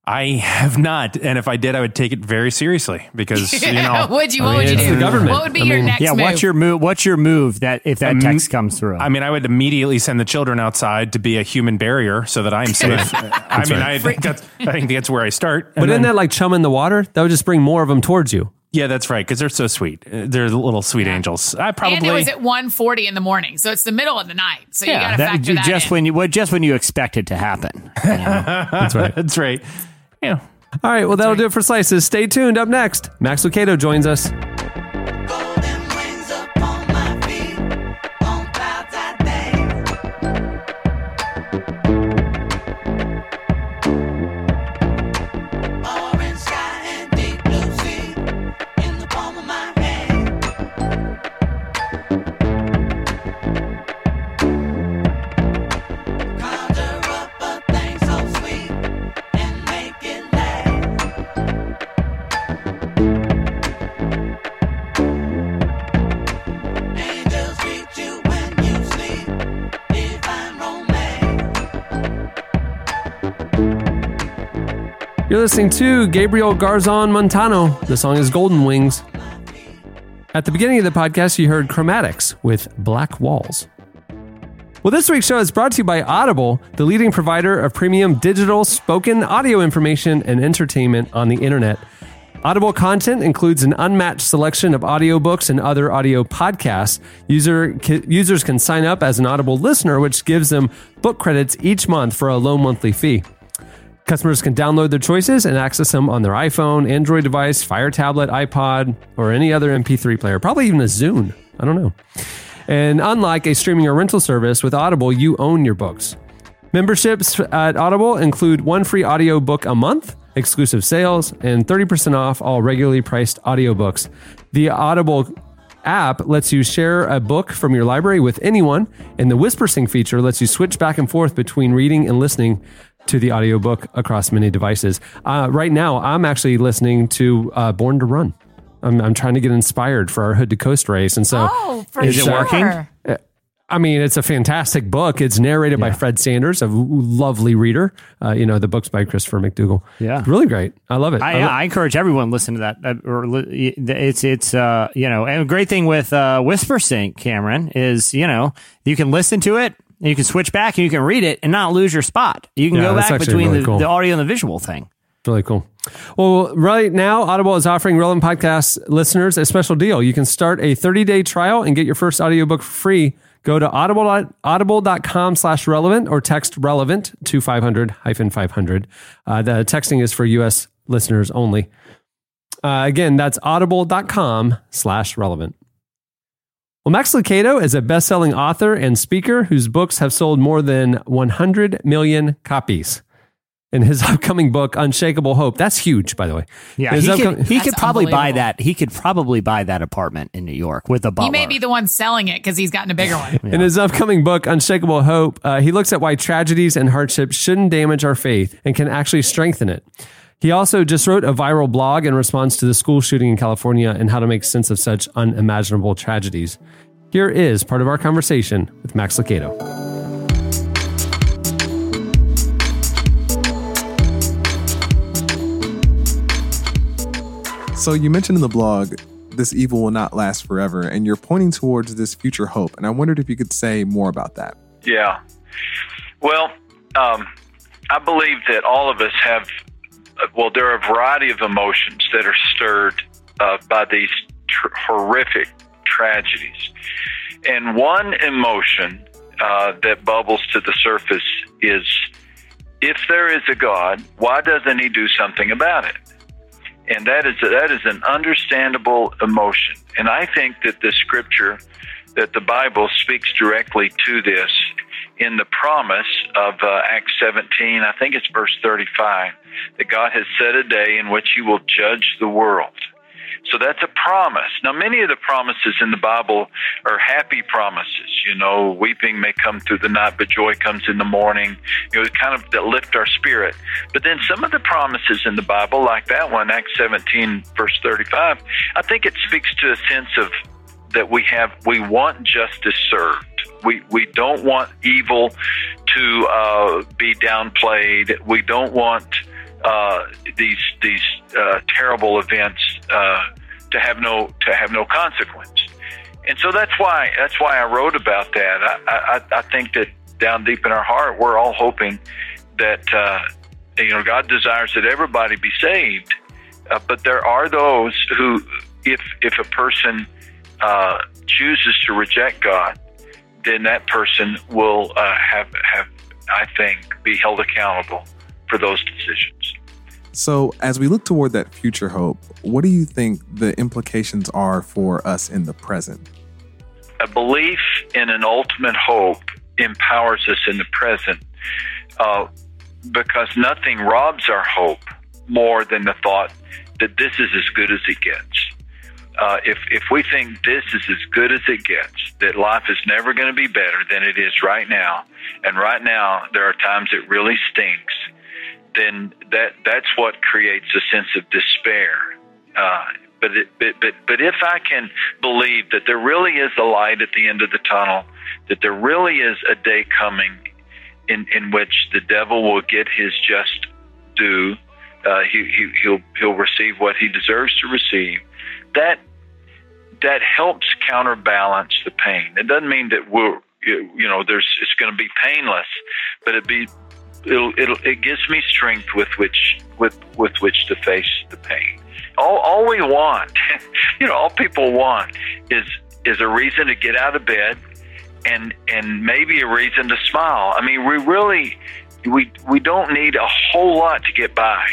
I have not, and if I did, I would take it very seriously because you know. would you? I What mean, would you it's do? the government. What would be I your mean, next Yeah, move? what's your move? What's your move that if that Um, text comes through? I mean, I would immediately send the children outside to be a human barrier so that I'm safe. I mean, I think that's I think that's where I start. But And isn't then- that like chum in the water? That would just bring more of them towards you. Yeah, that's right because they're so sweet. Uh, They're little sweet angels. I probably and it was at 1.40 in the morning, so it's the middle of the night. So you got to That- factor that just in. when you what just when you expect it to happen. That's right. that's right. Yeah. All right. Well, that'll do it for slices. Stay tuned. Up next, Max Lucado joins us. You're listening to Gabriel Garzon Montano. The song is Golden Wings. At the beginning of the podcast, you heard Chromatics with Black Walls. Well, this week's show is brought to you by Audible, the leading provider of premium digital spoken audio information and entertainment on the internet. Audible content includes an unmatched selection of audiobooks and other audio podcasts. User, users can sign up as an Audible listener, which gives them book credits each month for a low monthly fee. Customers can download their choices and access them on their iPhone, Android device, Fire tablet, iPod, or any other MP3 player, probably even a Zune. I don't know. And unlike a streaming or rental service, with Audible, you own your books. Memberships at Audible include one free audiobook a month, exclusive sales, and 30% off all regularly priced audiobooks. The Audible app lets you share a book from your library with anyone, and the Whisper Sync feature lets you switch back and forth between reading and listening to the audiobook across many devices. Uh, right now, I'm actually listening to uh, Born to Run. I'm, I'm trying to get inspired for our Hood to Coast race, and so oh, for Is it working? I mean, it's a fantastic book. It's narrated by Fred Sanders, a lovely reader. Uh, you know, the book's by Christopher McDougall. Yeah. really great. I love it. I, lo- I encourage everyone to listen to that. Uh, or it's it's uh you know, and a great thing with uh, Whisper Sync, Cameron, is you know you can listen to it. And you can switch back and you can read it and not lose your spot. You can Yeah, go back between really the, cool. the audio and the visual thing. Really cool. Well, right now, Audible is offering Relevant Podcast listeners a special deal. You can start a 30-day trial and get your first audiobook free. Go to audible, audible.com slash relevant or text relevant to 500 hyphen 500. Uh, the texting is for U.S. listeners only. Uh, again, that's audible.com slash relevant. Well, Max Lucado is a best-selling author and speaker whose books have sold more than 100 million copies. In his upcoming book, Unshakable Hope, that's huge, by the way. Yeah, His he upcom- could, he could probably buy that. He could probably buy that apartment in New York with a butler. He may be the one selling it because he's gotten a bigger one. In his upcoming book, Unshakable Hope, uh, he looks at why tragedies and hardships shouldn't damage our faith and can actually strengthen it. He also just wrote a viral blog in response to the school shooting in California and how to make sense of such unimaginable tragedies. Here is part of our conversation with Max Lucado. So you mentioned in the blog, this evil will not last forever, and you're pointing towards this future hope. And I wondered if you could say more about that. Yeah. Well, um, I believe that all of us have, well, there are a variety of emotions that are stirred uh, by these tr- horrific tragedies. And one emotion uh, that bubbles to the surface is if there is a God, why doesn't he do something about it? And that is that is an understandable emotion. And I think that the scripture that the Bible speaks directly to this in the promise of uh, Acts 17, I think it's verse 35, that God has set a day in which he will judge the world. So that's a promise. Now, many of the promises in the Bible are happy promises. You know, weeping may come through the night, but joy comes in the morning. You know, kind of that lift our spirit. But then some of the promises in the Bible, like that one, Acts 17, verse 35, I think it speaks to a sense of that we have, we want justice served. We, we don't want evil to uh, be downplayed. We don't want uh, these these uh, terrible events uh, to have no to have no consequence. And so that's why that's why I wrote about that. I, I, I think that down deep in our heart, we're all hoping that uh, you know God desires that everybody be saved. Uh, but there are those who, if if a person chooses to reject God, then that person will uh, have have I think be held accountable for those decisions. So, as we look toward that future hope, what do you think the implications are for us in the present? a belief in an ultimate hope empowers us in the present uh, because nothing robs our hope more than the thought that this is as good as it gets. Uh, if, if we think this is as good as it gets, that life is never going to be better than it is right now, and right now there are times it really stinks, then that that's what creates a sense of despair. Uh, but, it, but but but if I can believe that there really is a light at the end of the tunnel, that there really is a day coming in in which the devil will get his just due, uh, he, he he'll he'll receive what he deserves to receive. That that helps counterbalance the pain. It doesn't mean that we're you know there's it's going to be painless, but it be it'll, it'll it gives me strength with which with with which to face the pain. All all we want, you know, all people want is is a reason to get out of bed and and maybe a reason to smile. I mean, we really we we don't need a whole lot to get by,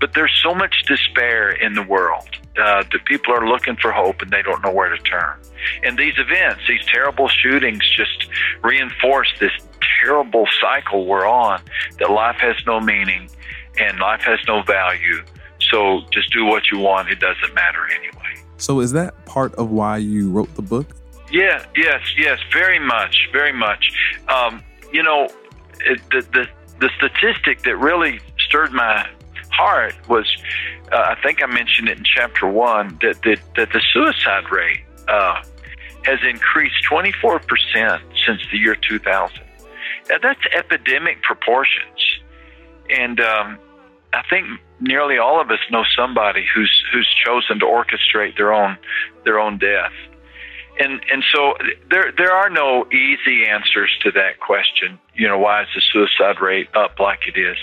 but there's so much despair in the world uh, that people are looking for hope and they don't know where to turn. And these events, these terrible shootings, just reinforce this terrible cycle we're on that life has no meaning and life has no value. So just do what you want; it doesn't matter anyway. So, is that part of why you wrote the book? Yeah, yes, yes, very much, very much. Um, you know, it, the, the the statistic that really stirred my heart was, uh, I think I mentioned it in chapter one, that that, that the suicide rate uh, has increased 24 percent since the year 2000. Now, that's epidemic proportions, and um, I think nearly all of us know somebody who's who's chosen to orchestrate their own their own death and and so there there are no easy answers to that question. You know, why is the suicide rate up like it is?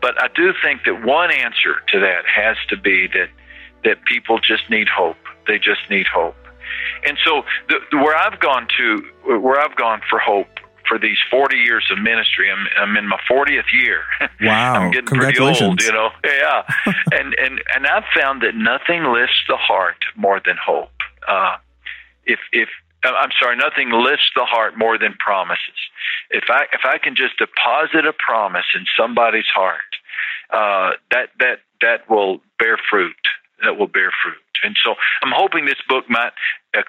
But I do think that one answer to that has to be that that people just need hope. They just need hope. And so the, the, where I've gone to, where I've gone for hope for these 40 years of ministry, I'm, I'm in my 40th year. Wow. I'm getting pretty old, Congratulations. you know. Yeah. and and and I've found that nothing lifts the heart more than hope. Uh, if if I'm sorry, nothing lifts the heart more than promises. If I if I can just deposit a promise in somebody's heart, uh, that that that will bear fruit. That will bear fruit. And so I'm hoping this book might uh,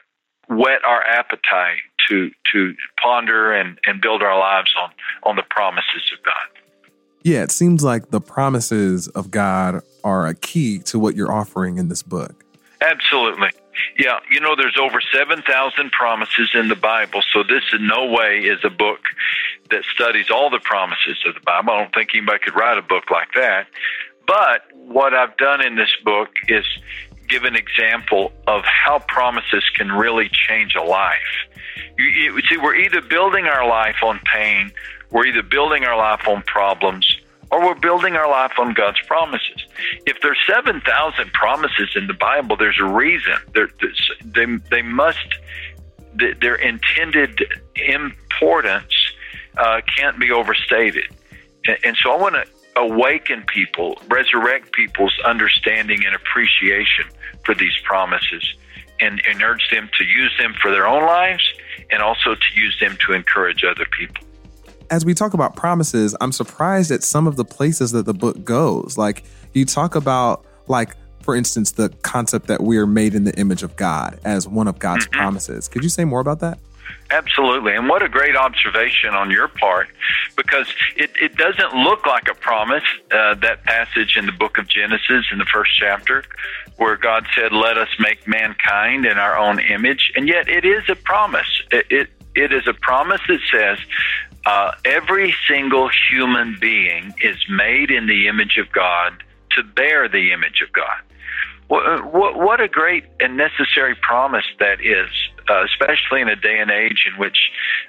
whet our appetite to to ponder and, and build our lives on on the promises of God. Yeah, it seems like the promises of God are a key to what you're offering in this book. Absolutely. Yeah, you know, there's over 7,000 promises in the Bible, so this in no way is a book that studies all the promises of the Bible. I don't think anybody could write a book like that. But what I've done in this book is give an example of how promises can really change a life. You, you see, we're either building our life on pain, we're either building our life on problems, or we're building our life on God's promises. If there's 7,000 promises in the Bible, there's a reason. They're, they, they must, their intended importance uh, can't be overstated. And, and so I want to awaken people, resurrect people's understanding and appreciation for these promises, and, and urge them to use them for their own lives and also to use them to encourage other people. As we talk about promises, I'm surprised at some of the places that the book goes. Like you talk about, like for instance, the concept that we are made in the image of God as one of God's promises. Could you say more about that? Absolutely. And what a great observation on your part because it, it doesn't look like a promise, uh, that passage in the book of Genesis in the first chapter where God said, Let us make mankind in our own image. And yet it is a promise. It, it, it is a promise that says uh, every single human being is made in the image of God to bear the image of God. What, what, what a great and necessary promise that is, uh, especially in a day and age in which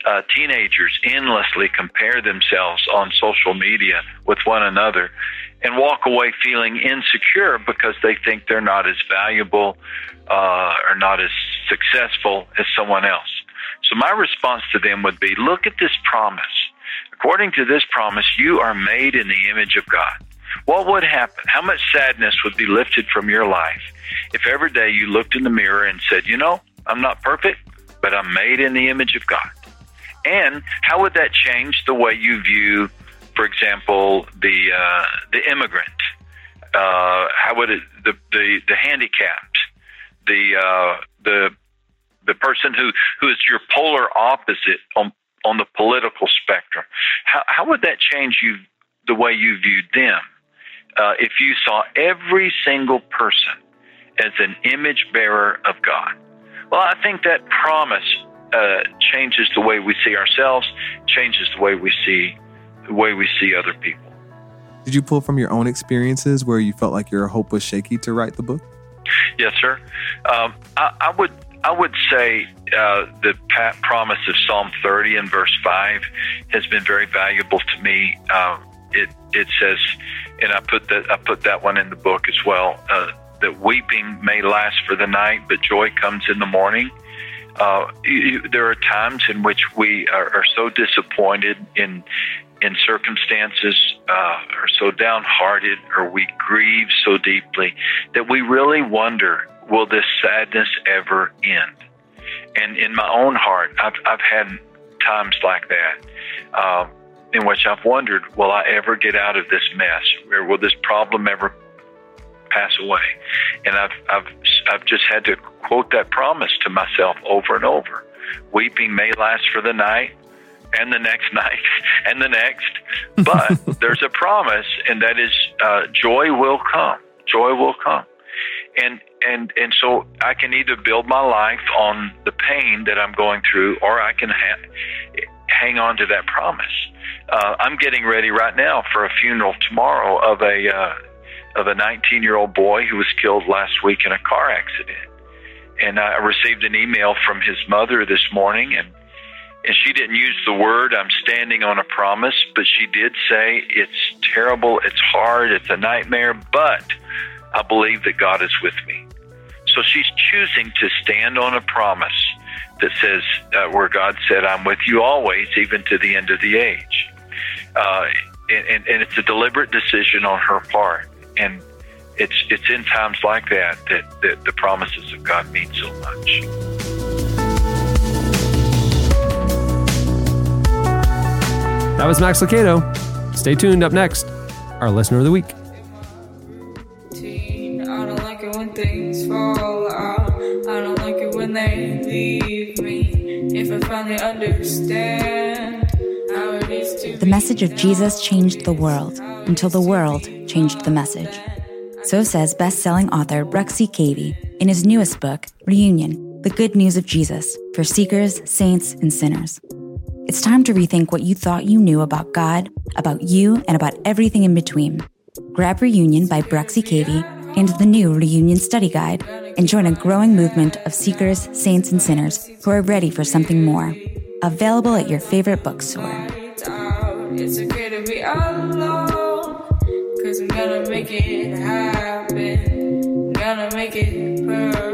uh, teenagers endlessly compare themselves on social media with one another and walk away feeling insecure because they think they're not as valuable uh, or not as successful as someone else. So my response to them would be look at this promise. According to this promise, you are made in the image of God. What would happen? How much sadness would be lifted from your life if every day you looked in the mirror and said, you know, I'm not perfect, but I'm made in the image of God? And how would that change the way you view, for example, the uh, the immigrant? Uh, how would it the the, the handicapped, the uh, the the person who, who is your polar opposite on on the political spectrum? How how would that change you the way you viewed them? Uh, if you saw every single person as an image bearer of God. Well, I think that promise uh, changes the way we see ourselves, changes the way we see the way we see other people. Did you pull from your own experiences where you felt like your hope was shaky to write the book? Yes, sir. Um, I, I would I would say uh, the promise of Psalm 30 and verse 5 has been very valuable to me. Um, it it says, and I put that I put that one in the book as well. Uh, that weeping may last for the night, but joy comes in the morning. Uh, you, there are times in which we are, are so disappointed in in circumstances, uh, or so downhearted, or we grieve so deeply that we really wonder, will this sadness ever end? And in my own heart, I've I've had times like that. Um, in which I've wondered, will I ever get out of this mess? Or will this problem ever pass away? And I've, I've, I've just had to quote that promise to myself over and over. Weeping may last for the night and the next night and the next, but there's a promise, and that is uh, joy will come. Joy will come. And, and, and so I can either build my life on the pain that I'm going through, or I can ha- hang on to that promise uh, I'm getting ready right now for a funeral tomorrow of a uh, of a 19 year old boy who was killed last week in a car accident. And I received an email from his mother this morning, and and she didn't use the word "I'm standing on a promise," but she did say it's terrible, it's hard, it's a nightmare, but I believe that God is with me. So she's choosing to stand on a promise that says, uh, where God said, I'm with you always, even to the end of the age uh, and, and it's a deliberate decision on her part. And it's it's in times like that that, that the promises of God mean so much. That was Max Lucado. Stay tuned. Up next, our listener of the week. I don't like it when things fall out. I don't like it when they leave me. If I finally understand The message of Jesus changed the world until the world changed the message. So says best-selling author Bruxy Cavey in his newest book, Reunion: The Good News of Jesus for Seekers, Saints, and Sinners. It's time to rethink what you thought you knew about God, about you, and about everything in between. Grab Reunion by Bruxy Cavey and the new Reunion Study Guide and join a growing movement of seekers, saints, and sinners who are ready for something more. Available at your favorite bookstore. It's okay to be alone. Cause I'm gonna make it happen. I'm Gonna make it perfect.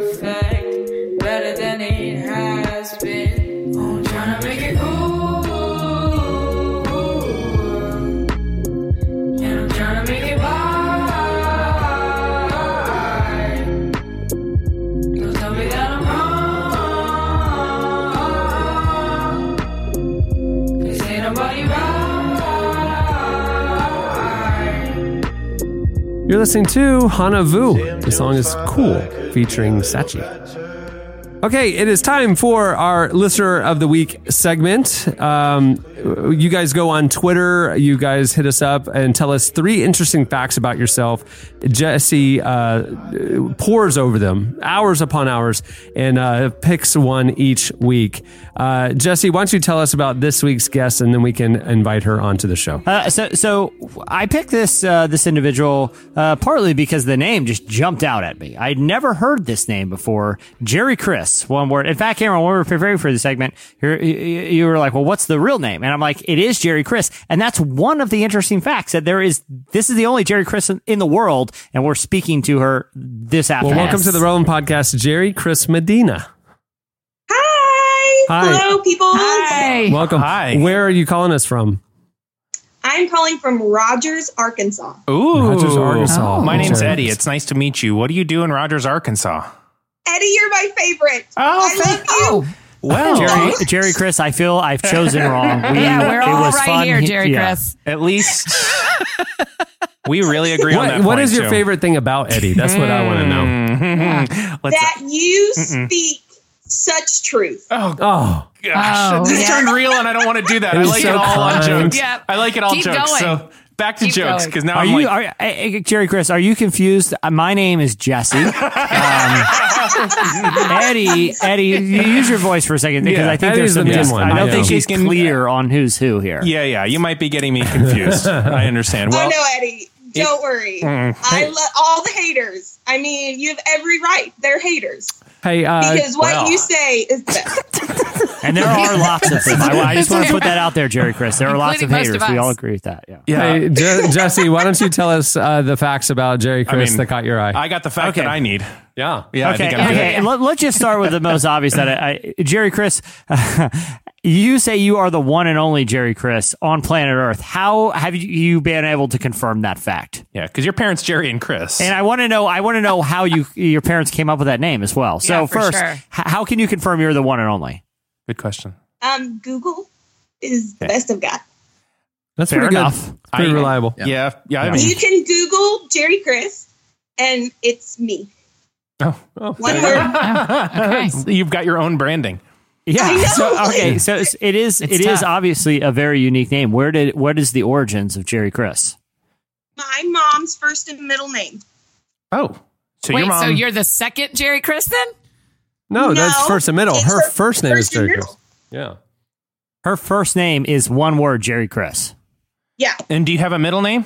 You're listening to Hana Vu. The song is Cool, featuring Sachi. Okay, it is time for our listener of the week segment. Um, you guys go on Twitter, you guys hit us up and tell us three interesting facts about yourself. Jesse uh, pores over them hours upon hours and uh, picks one each week. Uh, Jesse, why don't you tell us about this week's guest and then we can invite her onto the show? Uh, so, so I picked this uh, this individual uh, partly because the name just jumped out at me. I'd never heard this name before. Jerry Chris, one word. In fact, Cameron, when we were preparing for the segment, you you were like, "Well, what's the real name?" And I'm like, "It is Jerry Chris," and that's one of the interesting facts that there is. This is the only Jerry Chris in, in the world, and we're speaking to her this afternoon. Well, afternoon. welcome to the Relevant Podcast, Jerry Chris Medina. Hi. Hi. Hello, people. Hey. Welcome. Hi. Where are you calling us from? I'm calling from Rogers, Arkansas. Ooh, Rogers, Arkansas. Oh. My name's Eddie. It's nice to meet you. What do you do in Rogers, Arkansas? Eddie, you're my favorite. Oh, I love you. Oh, Well, Jerry, Jerry Chris, I feel I've chosen wrong. We, yeah, we're it all was right fun. here, Jerry yeah. Chris. at least we really agree on that. what point, is your too. favorite thing about Eddie? That's what I want to know. Let's, That you speak such truth. oh Oh, gosh, Oh, this yeah. turned real, and I don't want to do that. I like so it all on kind. jokes. Yeah. I like it all Keep jokes. going. So back to Keep jokes because now Are I'm you, like, are, eh, Jerry Chris? Are you confused? Uh, My name is Jesse. Um, Eddie, Eddie, you use your voice for a second because Yeah, I think Eddie's there's some. the main dis- one, I don't yeah. think She's she's clear on who's who here. yeah, yeah, you might be getting me confused. I understand. Well, I know, Eddie. Don't worry. I love all the haters. I mean, you have every right. They're haters hey, uh, because what well. you say is best. And there are lots of them. I, I just want to put that out there, Jerry Chris. There are lots of haters. of we all agree with that. Yeah. yeah, hey, Je- Jesse, why don't you tell us uh, the facts about Jerry Chris mean, that caught your eye? I got the fact Okay. that I need. yeah. Yeah, I Okay, think I'm okay. good. Let, let's just start with the most obvious. That I, I, Jerry Chris, you say you are the one and only Jerry Chris on planet Earth. How have you- you been able to confirm that fact? Yeah, because your parents, Jerry and Chris. And I want to know. I want to know how you your parents came up with that name as well. So Yeah, first, sure. h- how can you confirm you're the one and only? Good question. Um, Google is the best I've got. That's Fair pretty enough. good. Pretty I- reliable. Yeah, yeah. I mean, You can Google Jerry Chris, and it's me. oh, oh, One word. Okay. you've got your own branding. Yeah. I know. So okay. So it's, it is. It's It is tough. obviously a very unique name. Where did? What is the origins of Jerry Chris? My mom's first and middle name. Oh, so Wait, your mom. so you're the second Jerry Chris then? No, that's first and middle. Her her first name is first and Jerry. Chris. Yeah. Her first name is one word. Jerry Chris. Yeah, and do you have a middle name?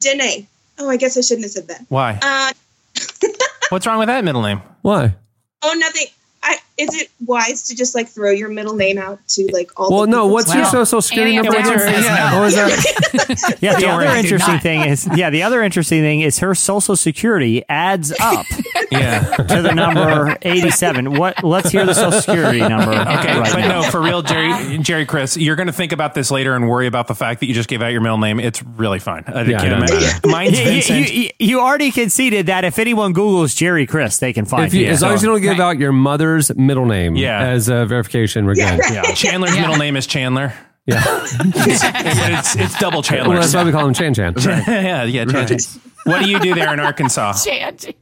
Danae. Oh, I guess I shouldn't have said that. Why? Uh, What's wrong with that middle name? Why? oh, nothing. I, is it wise to just like throw your middle name out to like all? Well, the no. What's your Wow. social security number? F. What's your- Downs says yeah. no. What that? Yeah, the other worry, I do interesting not. thing is, yeah, the other interesting thing is her social security adds up Yeah. to the number eighty-seven. What? Let's hear the social security number. Okay, right but now. no, for real, Jerry, Jerry, Chris, you're going to think about this later and worry about the fact that you just gave out your middle name. It's really fine. I Yeah, can't I know. imagine. Mine's You, you- you- you already conceded that if anyone Googles Jerry Chris, they can find If you, you. as long as you don't give Right. out your mother's middle name Yeah. as a verification, we're Yeah, good. yeah, Chandler's Yeah. middle name is Chandler. Yeah. it's, it's double Chandler. well, that's why we call him Chan Chan. yeah, yeah, Chandler. What do you do there in Arkansas? Chan, Chan.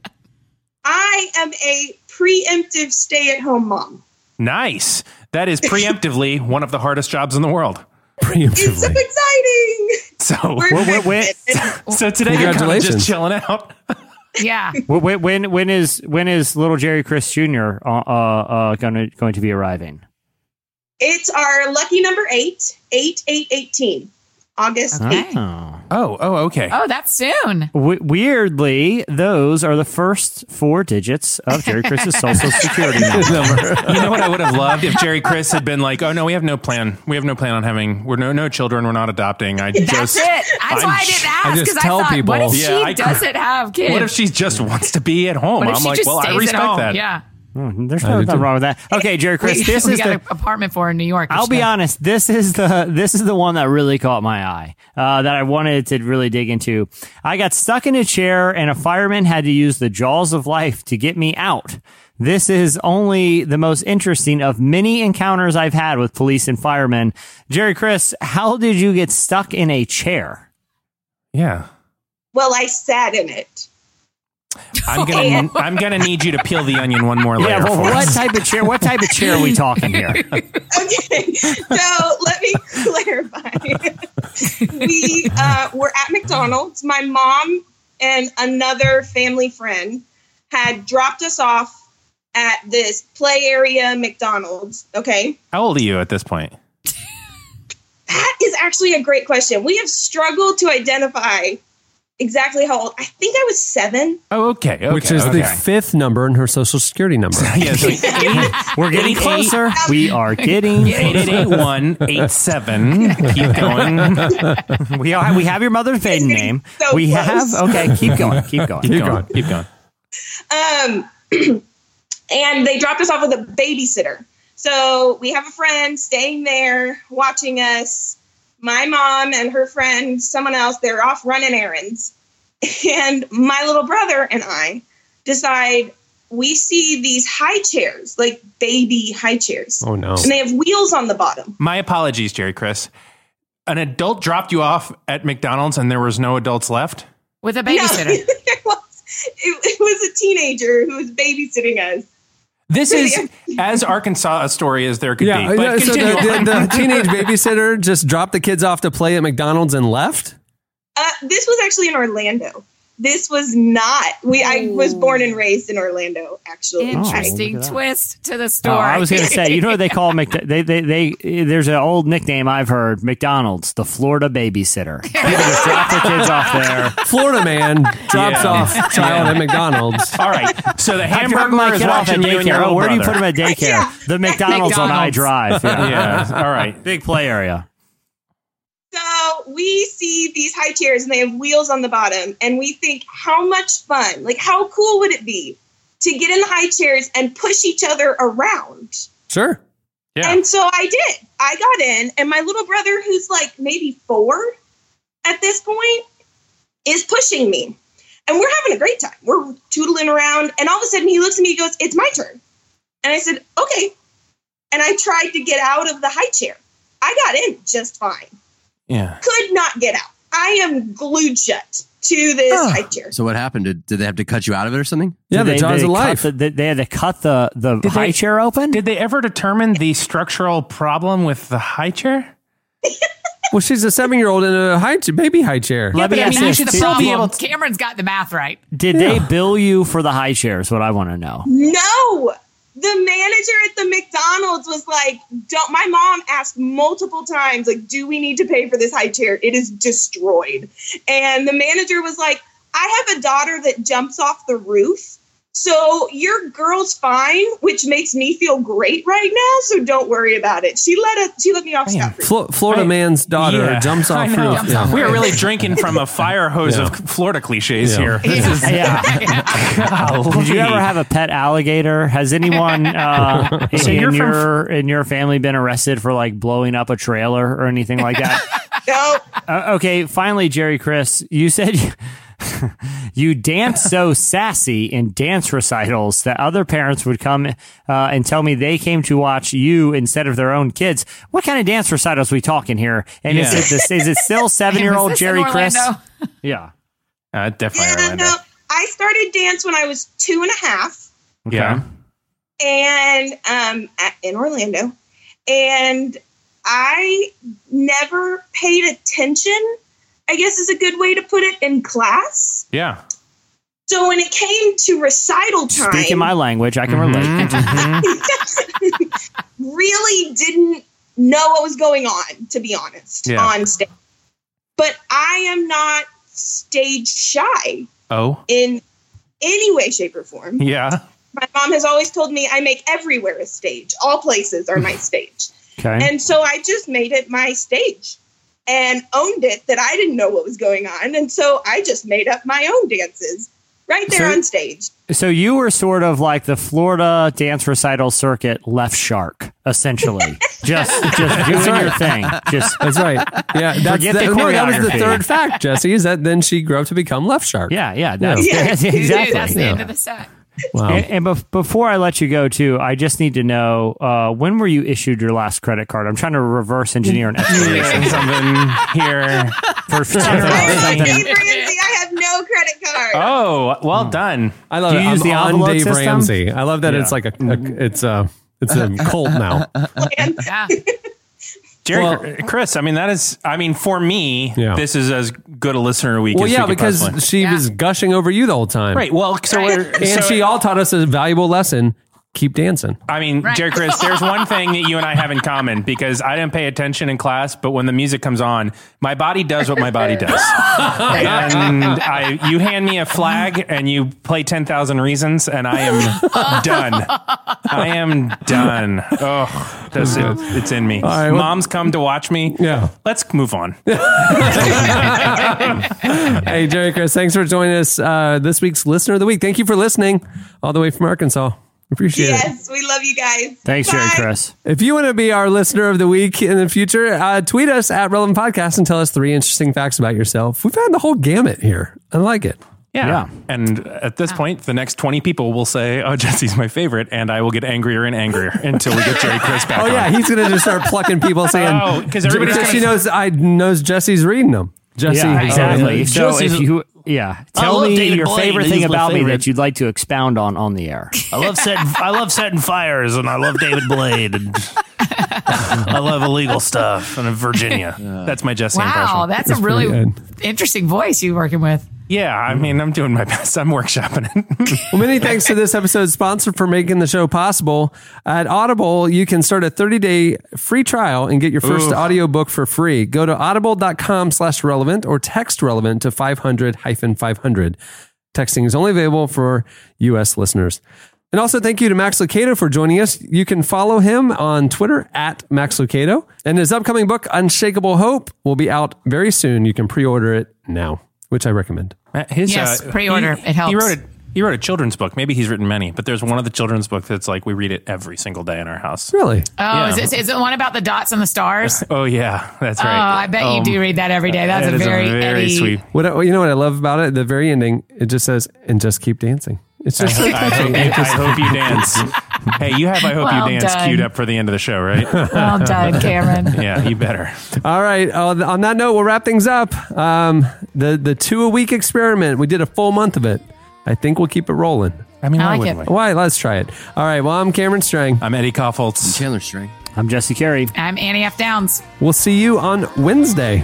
I am a preemptive stay-at-home mom. Nice. That is preemptively one of the hardest jobs in the world. It's so exciting. So, We're Wait, wait, wait. so today you're kind of Congratulations. just chilling out. Yeah. Wh- wh- when when is when is little Jerry Chris Jr. Uh, uh, uh, going to going to be arriving? It's our lucky number eight, eight, eight, eighteen, August eighth. Oh. Oh, oh, okay. Oh, that's soon. W- weirdly, those are the first four digits of Jerry Chris's social security number. You know what I would have loved if Jerry Chris had been like, "Oh no, we have no plan. We have no plan on having. We're no no children. We're not adopting. I That's just it. That's I'm why I didn't ask I just because I, tell thought, people. what if Yeah, she I- doesn't have kids? What if she just wants to be at home? What if I'm she like, just well, I stays at respect home? that. Yeah. Mm, There's I do nothing too. wrong with that. Okay, Jerry Chris, We, this we is got the. an apartment for in New York. I'll be honest. This is the this is the one that really caught my eye. Uh, that I wanted to really dig into. I got stuck in a chair, and a fireman had to use the jaws of life to get me out. This is only the most interesting of many encounters I've had with police and firemen. Jerry Chris, how did you get stuck in a chair? Yeah. Well, I sat in it. I'm gonna I'm gonna need you to peel the onion one more layer. Yeah, well, for what us. type of chair? What type of chair are we talking here? Okay, so let me clarify. we uh, were at McDonald's. My mom and another family friend had dropped us off at this play area McDonald's. Okay. How old are you at this point? That is actually a great question. We have struggled to identify exactly how old. I think I was seven. Oh, okay. okay which is the fifth number in her social security number. yeah, so eight, We're getting Eight, closer. We are getting. eight, eight, eight, one, eight, seven. Keep going. We are. We have your mother's maiden name. So we close. have. Okay, keep going. Keep going. Keep going. Keep going. Um, and they dropped us off with a babysitter. So we have a friend staying there watching us. My mom and her friend, someone else, they're off running errands. And my little brother and I decide we see these high chairs, like baby high chairs. Oh no. And they have wheels on the bottom. My apologies, Jerry Chris. An adult dropped you off at McDonald's and there was no adults left? with a No, babysitter. it, was, it, it was a teenager who was babysitting us. This is as Arkansas a story as there could Yeah, be. But yeah, so continue the, the, the teenage babysitter just dropped the kids off to play at McDonald's and left. Uh, this was actually in Orlando. This was not. We. I was born and raised in Orlando. Actually, Interesting look at that. twist to the Oh, story. I was going to say, you know what they call Mc- they, they they there's an old nickname I've heard, McDonald's, the Florida babysitter. People just drop their kids off there. Florida man drops Yeah. off child at McDonald's. All right. So the hamburger my is off at watching you and your daycare. Oh, little where do you put him at daycare? Yeah. The McDonald's, on I Drive. Yeah. Yeah. All right. Big play area. So we see these high chairs and they have wheels on the bottom, and we think, how much fun! Like, how cool would it be to get in the high chairs and push each other around? Sure. Yeah. And so I did. I got in, and my little brother, who's like maybe four at this point, is pushing me. And we're having a great time. We're tootling around, and all of a sudden he looks at me and goes, It's my turn. And I said, Okay. And I tried to get out of the high chair. I got in just fine. Yeah. Could not get out. I am glued shut to this high chair. So what happened? Did, did they have to cut you out of it or something? Yeah, Did the they, jaws they of life. the- they, they had to cut the the Did high they- chair open. Did they ever determine the structural problem with the high chair? Well, she's a seven-year-old in a high chair, baby high chair. Let but me I ask mean, this. that's the Did- problem. be able to- Cameron's got the math right. Did they bill you for the high chairs? What I want to know. No. The manager at the McDonald's was like, "Don't." My mom asked multiple times, like, "Do we need to pay for this high chair? It is destroyed." And the manager was like, "I have a daughter that jumps off the roof, so your girl's fine, which makes me feel great right now. So don't worry about it." She let us. She let me off scot free. Flo- Florida I- man's daughter Yeah, jumps off know. roof. Yeah. We are really drinking from a fire hose Yeah. of Florida cliches Yeah. here. This is Yeah. Did you ever have a pet alligator? Has anyone uh, in, So you're from- your in your family been arrested for like blowing up a trailer or anything like that? No, uh, okay, finally, Jerry Chris, you said you, you dance so sassy in dance recitals that other parents would come uh, and tell me they came to watch you instead of their own kids. What kind of dance recitals we talking here? And is Yeah. it this, is it still seven year old Jerry Chris? Yeah. Uh, definitely yeah, Orlando. no. I started dance when I was two and a half. Yeah. and um, at, in Orlando, and I never paid attention. I guess is a good way to put it in class. Yeah. So when it came to recital time, Speaking my language, I can mm-hmm. relate. really didn't know what was going on, to be honest, Yeah. on stage. But I am not stage shy Oh. in any way, shape, or form. Yeah. My mom has always told me I make everywhere a stage. All places are my stage. Okay. And so I just made it my stage and owned it that I didn't know what was going on. And so I just made up my own dances right there So- on stage. So you were sort of like the Florida dance recital circuit left shark, essentially. just just doing your thing. Just That's right. Yeah, that's Forget the, the no, that was the third fact, Jesse. Is that then she grew up to become left shark? yeah, yeah, that's, Yeah. that's Dude, exactly. that's the Yeah. end of the set. Wow. And, and bef- before I let you go, too, I just need to know uh, when were you issued your last credit card? I'm trying to reverse engineer an expiration something here. for I something. Hey, Ramsey, I have no credit card. Oh, well done. I love Do it. use I'm the on Dave system? Ramsey. I love that Yeah. it's like a, a it's a it's a cult now. Yeah. Jerry, Well- Chris, I mean, that is, I mean, for me, Yeah. this is as good a listener a week Well, as yeah, we because possibly- she Yeah. was gushing over you the whole time. Right. Well, so, Right. And so- she all taught us a valuable lesson. Keep dancing. I mean, Right. Jerry Chris, there's one thing that you and I have in common because I didn't pay attention in class, but when the music comes on, my body does what my body does. and I, you hand me a flag and you play 10,000 Reasons, and I am done. I am done. Oh, that's it. It's in me. right, well- Mom's come to watch me. Yeah. Let's move on. hey, Jerry Chris, thanks for joining us uh, this week's Listener of the Week. Thank you for listening all the way from Arkansas. Appreciate it. Yes, we love you guys. Thanks, Jerry Chris. If you want to be our listener of the week in the future, uh, tweet us at Relevant Podcast and tell us three interesting facts about yourself. We've had the whole gamut here. I like it. Yeah. Yeah. And at this point, the next 20 people will say, Oh, Jesse's my favorite. And I will get angrier and angrier until we get Jerry Chris back. Oh on. yeah, he's gonna just start plucking people saying, Oh, 'cause because gonna- she knows I knows Jesse's reading them. Jesse, Yeah, exactly. uh, so Jesse's- if you, yeah, tell me David your Blaine. favorite He's thing my about me that you'd like to expound on on the air. I love setting I love setting fires and I love David Blaine and I love illegal stuff and Virginia. That's my Jesse Wow, impression. that's, a really pretty interesting voice you're working with. Yeah, I mean, I'm doing my best. I'm workshopping it. Well, many thanks to this episode's sponsor for making the show possible. At Audible, you can start a 30-day free trial and get your first Ooh. audiobook for free. Go to audible.com slash relevant or text relevant to 500 hyphen 500. Texting is only available for U.S. listeners. And also thank you to Max Lucado for joining us. You can follow him on Twitter at Max Lucado. And his upcoming book, Unshakable Hope, will be out very soon. You can pre-order it now, which I recommend. His, Yes, pre-order. he- It helps. He wrote a, he wrote a children's book. Maybe he's written many, but there's one of the children's books that's like we read it every single day in our house. Really? Oh, Yeah. is, it, is it one about the dots and the stars? Oh yeah, that's right. Oh. I bet you Um, do read that every day. That's that a is very, Eddie. sweet. What you know what I love about it? The very ending, it just says, "And just keep dancing." It's I, just so I hope, you, I just- hope you dance. Hey, you have I hope Well you dance done. queued up for the end of the show, right? Well done, Cameron. yeah, you better. All right. Uh, on that note, we'll wrap things up. Um, the the two a week experiment. We did a full month of it. I think we'll keep it rolling. I mean, I why like wouldn't it. we? Why? Let's try it. All right. Well, I'm Cameron Strang. I'm Eddie Kaufholz. Chandler Strang. I'm Jesse Carey. I'm Annie F. Downs. We'll see you on Wednesday.